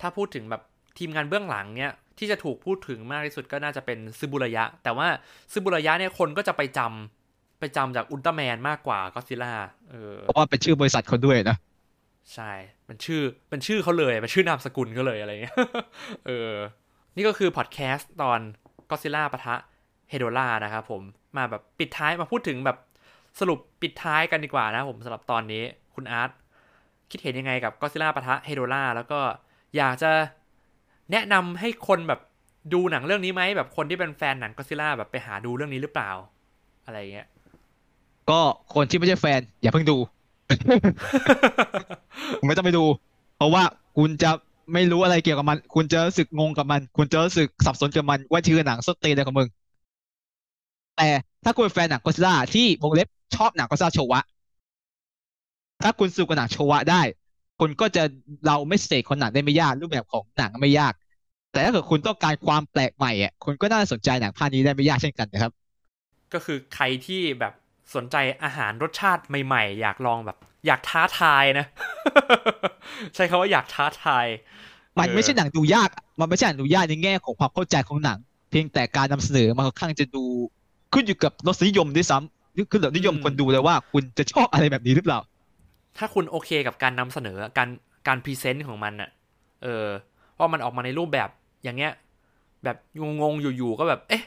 ถ้าพูดถึงแบบทีมงานเบื้องหลังเนี่ยที่จะถูกพูดถึงมากที่สุดก็น่าจะเป็นซึบุระยะ แต่ว่าซึบุระยะเนี่ยคนก็จะไปจำไปจำจากอุลตร้าแมนมากกว่าก็ซิล่าเออเพราะว่าเป็นชื่อบริษัทคนด้วยนะใช่เป็นชื่อเป็นชื่อเขาเลยเป็นชื่อนามสกุลเขาเลยอะไรเงี้ยเออ นี่ก็คือพอดแคสต์ตอนก็ซิล่าปะทะเฮโดล่านะครับผมมาแบบปิดท้ายมาพูดถึงแบบ สรุปปิดท้ายกันดีกว่านะผมสำหรับตอนนี้คุณอาร์ตคิดเห็นยังไงกับก็ซิล่าปะทะเฮโดล่าแล้วก็อยากจะแนะนำให้คนแบบดูหนังเรื่องนี้ไหมแบบคนที่เป็นแฟนหนังก็ซิล่าแบบไปหาดูเรื่องนี้หรือเปล่า อะไรเงี้ยก็คนที่ไม่ใช่แฟน อย่าเพิ่งดูไม่ต้องไปดู เพราะว่าคุณจะไม่รู้อะไรเกี่ยวกับมัน คุณจะรู้สึกงงกับมัน คุณจะรู้สึกสับสนกับมันว่าชื่อหนังสตีนอะไรของมึง แต่ถ้าคุณแฟนหนังก็ซิล่าที่วงเล็บ ชอบหนังก็อดซิลล่าโชวะ ถ้าคุณสูกับหนังโชวะได้ คุณก็จะเราไม่เสกคนหนังได้ไม่ยาก รูปแบบของหนังไม่ยาก แต่ถ้าเกิดคุณต้องการความแปลกใหม่อะคุณก็น่าสนใจหนังภาคนี้ได้ไม่ยากเช่นกันนะครับ ก็คือใครที่แบบสนใจอาหารรสชาติใหม่ ๆ อยากลองแบบ อยากท้าทายนะ ใช้คาว่าอยากท้าทาย มันไม่ใช่เออหนังดูยาก มันไม่ใช่หนังดูยากในแง่ของความเข้าใจของหนัง เพียงแต่การนำเสนอมันค่อนข้างจะดูขึ้นอยู่กับรสนิยมด้วยซ้ำ ขึ้นกับนิยมคนดูเลยว่าคุณจะชอบอะไรแบบนี้หรือเปล่า ถ้าคุณโอเคกับการนำเสนอการการพรีเซนต์ของมันอะเออว่ามันออกมาในรูปแบบอย่างเงี้ย แบบงงๆอยู่ๆก็แบบ เอ๊ะ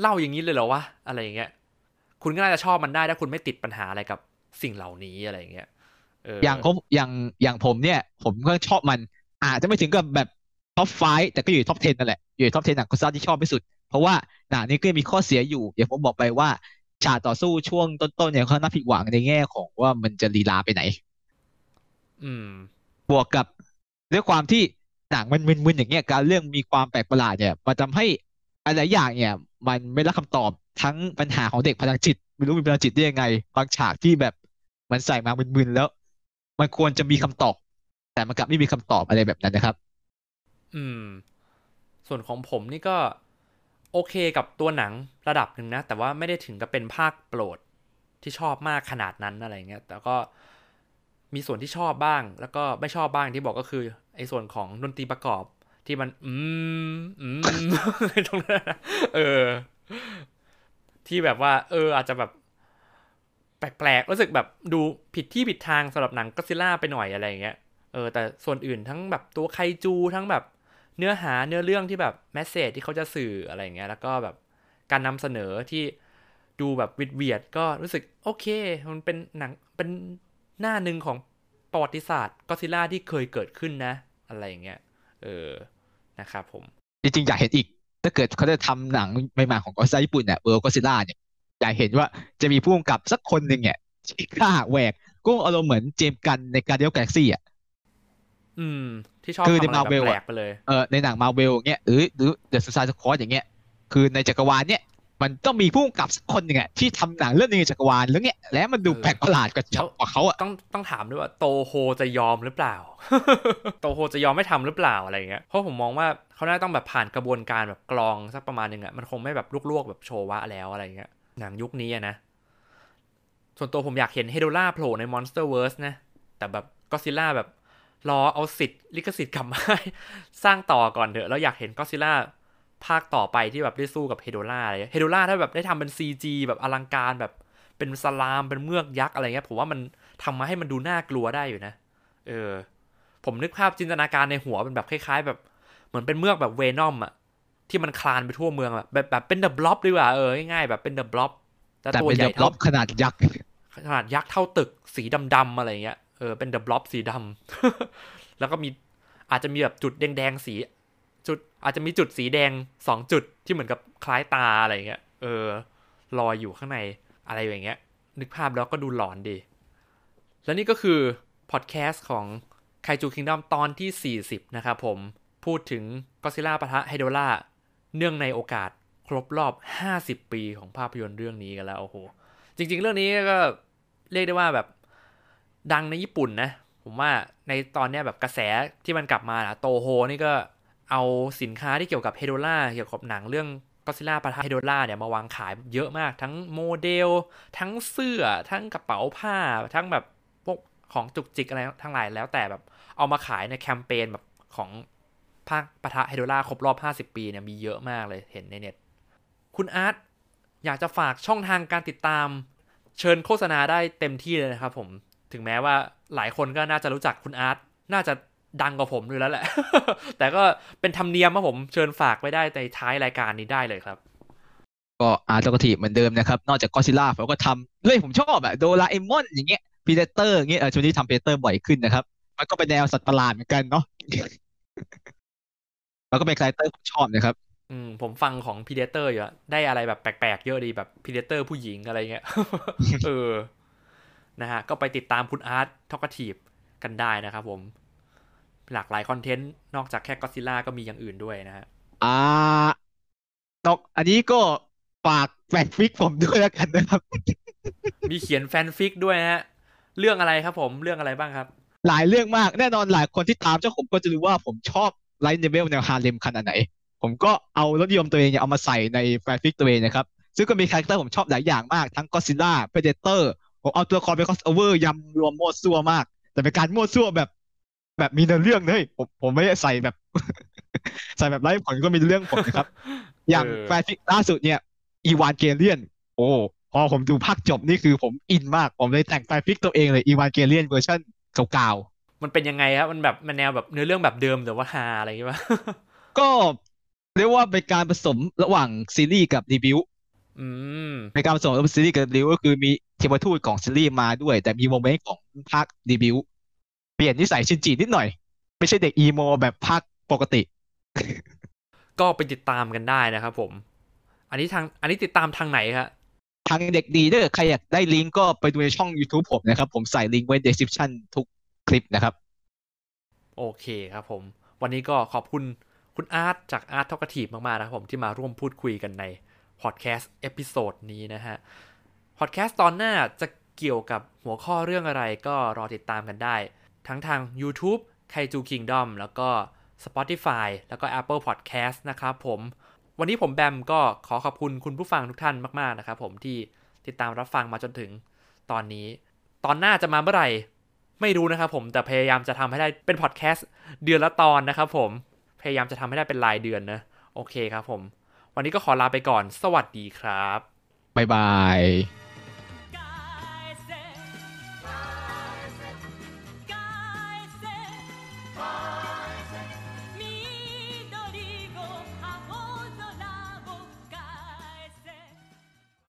เล่าอย่างนี้เลยเหรอวะอะไรอย่างเงี้ย คุณก็น่าจะชอบมันได้ถ้าคุณไม่ติดปัญหาอะไรกับสิ่งเหล่านี้อะไรอย่างเงี้ยเอออย่างผมอย่างอย่างผมเนี่ย ผมก็ชอบมัน อาจจะไม่ถึงกับแบบ top five แต่ก็อยู่ top 10 นั่นแหละ อยู่ top 10 หนังก็อดซิลล่าที่ชอบที่สุด เพราะว่าหนังนี้ก็มีข้อเสียอยู่อย่างผมบอกไปว่า ฉากต่อสู้ช่วงต้นๆเนี่ยค่อนข้างน่าผิดหวังในแง่ของว่ามันจะลีลาไปไหน อืม บวกกับด้วยความที่หนังมันมึนๆอย่างเงี้ยการเรื่องมีความแปลกประหลาดเนี่ยมันทำให้อะไรอย่างเนี่ย มันไม่ได้คำตอบทั้งปัญหาของเด็กพลังจิต ไม่รู้มีพลังจิตได้ยังไง บางฉากที่แบบมันใส่มามึนๆแล้ว มันควรจะมีคำตอบ แต่มันกลับไม่มีคำตอบอะไรแบบนั้นนะครับ อืม ส่วนของผมนี่ก็ โอเคกับตัวหนังระดับหนึ่งนะ แต่ว่าไม่ได้ถึงกับเป็นภาคโปรดที่ชอบมากขนาดนั้นอะไรเงี้ย แต่ก็มีส่วนที่ชอบบ้าง แล้วก็ไม่ชอบบ้างที่บอกก็คือไอ้ส่วนของดนตรีประกอบที่มัน อืมอืมตรงนั้นเออ ที่แบบว่า เออ อาจจะแบบ แปลกๆรู้สึกแบบดูผิดที่ผิดทางสำหรับหนังก็ซิล่าไปหน่อยอะไรเงี้ยเออแต่ส่วนอื่นทั้งแบบตัวไคจูทั้งแบบ เนื้อหาเนื้อเรื่องที่แบบแมสเซจที่เขาจะสื่ออะไรอย่างเงี้ยแล้วก็แบบการนำเสนอที่ดูแบบวิดเวียดก็รู้สึกโอเค มันเป็นหนังเป็นหน้าหนึ่งของประวัติศาสตร์ก็อดซิลล่าที่เคยเกิดขึ้นนะ อะไรอย่างเงี้ยเออนะครับผม จริงๆ อยากเห็นอีก ถ้าเกิดเขาจะทำหนังใหม่ๆของก็อดซิลล่าญี่ปุ่นเนี่ยเวอร์ก็อดซิลล่าเนี่ยอยากเห็นว่าจะมีผู้กำกับสักคนหนึ่งเนี่ยที่กล้าแหวกก็อารมณ์เหมือนเจมส์กันใน Guardians Galaxy อะอืม ที่ชอบคือทำในอะไรแบบ Marvel แปลอะกไปเลยเออในหนังมาเวลเงี้ยหรือหรือ The Suicide Squad อย่างเงี้ยคือในจักรวาลเนี่ยมันต้องมีผู้กำกับสักคนหนึ่งอะที่ทำหนังเรื่องหนึงในจักรวาลแล้วเนี่ยแล้วมันดูเออแปลกประหลาดกว่าแล้วกว่าเขาอะต้องต้องถามด้วยว่าโตโฮจะยอมหรือเปล่า โตโฮจะยอมไม่ทำหรือเปล่าอะไรอย่างเงี้ยเพราะผมมองว่าเขาน่าต้องแบบผ่านกระบวนการแบบกรองสักประมาณหนึ่งอะมันคงไม่แบบลวกๆแบบโชวะแล้วอะไรอย่างเงี้ยหนังยุคนี้อะนะส่วนตัวผมอยากเห็นเฮโดล่าโผล่ใน Monsterverse นะ แต่แบบก็ซิล่าแบบ รอเอาสิทธิ์ลิขสิทธิ์กลับมาให้สร้างต่อก่อนเถอะแล้วอยากเห็นก็ซิล่าภาคต่อไปที่แบบได้สู้กับเฮโดล่าอะไรเฮโดล่าถ้าแบบได้ทำเป็น CG แบบอลังการแบบเป็น slime เป็นเมือกยักษ์อะไรเงี้ยผมว่ามันทำมาให้มันดูน่ากลัวได้อยู่นะ เออ ผมนึกภาพจินตนาการในหัวเป็นแบบคล้าย ๆ แบบเหมือนเป็นเมือกแบบ Venom อะที่มันคลานไปทั่วเมืองแบบแบบแบบเป็น The Blob ดีกว่าเออง่ายๆแบบเป็น The Blob แต่ตัวเป็นใหญ่แบบล็เท่าอบขนาดยักษ์ขนาดยักษ์เท่าตึกสีดำๆอะไรเงี้ย เออเป็น The Blob สีดำแล้วก็มีอาจจะมีแบบจุดแดงๆสี จุดอาจจะมีจุดสีแดงสองจุดที่เหมือนกับคล้ายตาอะไรเงี้ย เออลอยอยู่ข้างในอะไรอย่างเงี้ย นึกภาพแล้วก็ดูหลอนดี แล้วนี่ก็คือพอดแคสต์ของไคจูคิงด o มตอนที่ 40 นะครับผม พูดถึงก็ซิล่าปะทะไฮโดล่าเนื่องในโอกาสครบรอบ 50 ปีของภาพยนตร์เรื่องนี้กันแล้ว โอ้โห จริง ๆ เรื่องนี้ก็เรียกได้ว่าแบบ ดังในญี่ปุ่นนะ ผมว่าในตอนเนี้ยแบบกระแสที่มันกลับมาอะโตโฮนี่ก็เอาสินค้าที่เกี่ยวกับเฮโดล่าเกี่ยวกับหนังเรื่องก็ซิล่าปะทะเฮโดล่าเนี่ยมาวางขายเยอะมาก ทั้งโมเดล ทั้งเสื้อ ทั้งกระเป๋าผ้า ทั้งแบบพวกของจุกจิกอะไรทั้งหลายแล้วแต่แบบเอามาขายในแคมเปญแบบของภาคปะทะเฮโดล่าครบรอบ 50 ปีเนี่ยมีเยอะมากเลยเห็นในเน็ต คุณอาร์ตอยากจะฝากช่องทางการติดตาม เชิญโฆษณาได้เต็มที่เลยนะครับผม ถึงแม้ว่าหลายคนก็น่าจะรู้จักคุณอาร์ตน่าจะดังกว่าผมด้วยแล้วแหละ แต่ก็เป็นธรรมเนียมว่าผมเชิญฝากไว้ได้ในท้ายรายการนี้ได้เลยครับ ก็อาร์ตทอกทีฟเหมือนเดิมนะครับ นอกจากก็อดซิลล่าผมก็ทำเรื่องผมชอบอะโดราเอมอนอย่างเงี้ย Predator อย่างเงี้ยเออช่วงนี้ทำ Predator บ่อยขึ้นนะครับ มันก็เป็นแนวสัตว์ประหลาดเหมือนกันเนาะแล้วก็เป็น character ผมชอบนะครับ อืมผมฟังของ Predator อยู่อะได้อะไรแบบแปลกๆเยอะดีแบบ Predator ผู้หญิงอะไรเงี้ยเออ นะฮะก็ไปติดตามคุณอาร์ตทอกทีฟกันได้นะครับผมหลากหลาย content นอกจากแค่ก็อดซิลล่าก็มีอย่างอื่นด้วยนะฮะอ่านอกอันนี้ก็ฝากแฟนฟิกผมด้วยแล้วกันนะครับ มีเขียนแฟนฟิกด้วยนะฮะเรื่องอะไรครับผมเรื่องอะไรบ้างครับ หลายเรื่องมากแน่นอนหลายคนที่ตามเจ้าผมก็จะรู้ว่าผมชอบ light novel แนวฮาเลมขนาดไหน ผมก็เอารสนิยมตัวเองเนี่ยเอามาใส่ในแฟนฟิกตัวเองนะครับ ซึ่งก็มี character ผมชอบหลายอย่างมากทั้งก็อดซิลล่า Predator ผมเอาตัวละครไป crossover ยำรวมมั่วซั่วมาก แต่เป็นการมั่วซั่วแบบ แบบมีเนื้อเรื่องเลยผมผมไม่ได้ใส่แบบ ใส่แบบไร้ผลก็มีเรื่องผมนะครับ อย่างเออแฟนฟิกล่าสุดเนี่ย อีวานเกเลียน โอ้พอผมดูภาคจบนี่คือผมอินมาก ผมเลยแต่งแฟนฟิกตัวเองเลยอีวานเกเลียนเวอร์ชันเก่าๆมันเป็นยังไงครับมันแบบมันแนวแบบเนื้อเรื่องแบบเดิมแต่ว่าฮาอะไรอย่างเงี้ยป่ะก็เรียกว่าเป็นการผสมระหว่างซีรีส์กับรีวิว อืมเป็นการผสมระหว่างซีรีส์กับรีวิวก็คือมีเทวทูตของซีรีส์มาด้วย แต่มีโมเมนต์ของภาครีวิว เปลี่ยนนิสัยชินจินิดหน่อย ไม่ใช่เด็กอีโมแบบภาคปกติ ก็ไปติดตามกันได้นะครับผม อันนี้ทางอันนี้ติดตามทางไหนครับทางเด็กดีถ้าเกิดใครอยากได้ลิงก์ก็ไปดูในช่อง YouTube ผมนะครับ ผมใส่ลิงก์ไว้ description ทุกคลิปนะครับ โอเคครับผม วันนี้ก็ขอบคุณคุณอาร์ตจากอาร์ตทอกทีฟมากๆนะครับผมที่มาร่วมพูดคุยกันใน podcast episode นี้นะฮะพอดแคสต์ตอนหน้าจะเกี่ยวกับหัวข้อเรื่องอะไรก็รอติดตามกันได้ ทั้งทาง YouTube ไคจู Kingdom แล้วก็ Spotify แล้วก็ Apple Podcast นะครับผม วันนี้ผมแบมก็ขอขอบคุณคุณผู้ฟังทุกท่านมาก ๆ นะครับผมที่ติดตามรับฟังมาจนถึงตอนนี้ ตอนหน้าจะมาเมื่อไหร่ ไม่รู้นะครับผมแต่พยายามจะทำให้ได้เป็นพอดแคสต์เดือนละตอนนะครับผมพยายามจะทำให้ได้เป็นรายเดือนนะ โอเคครับผม วันนี้ก็ขอลาไปก่อน สวัสดีครับ บ๊ายบาย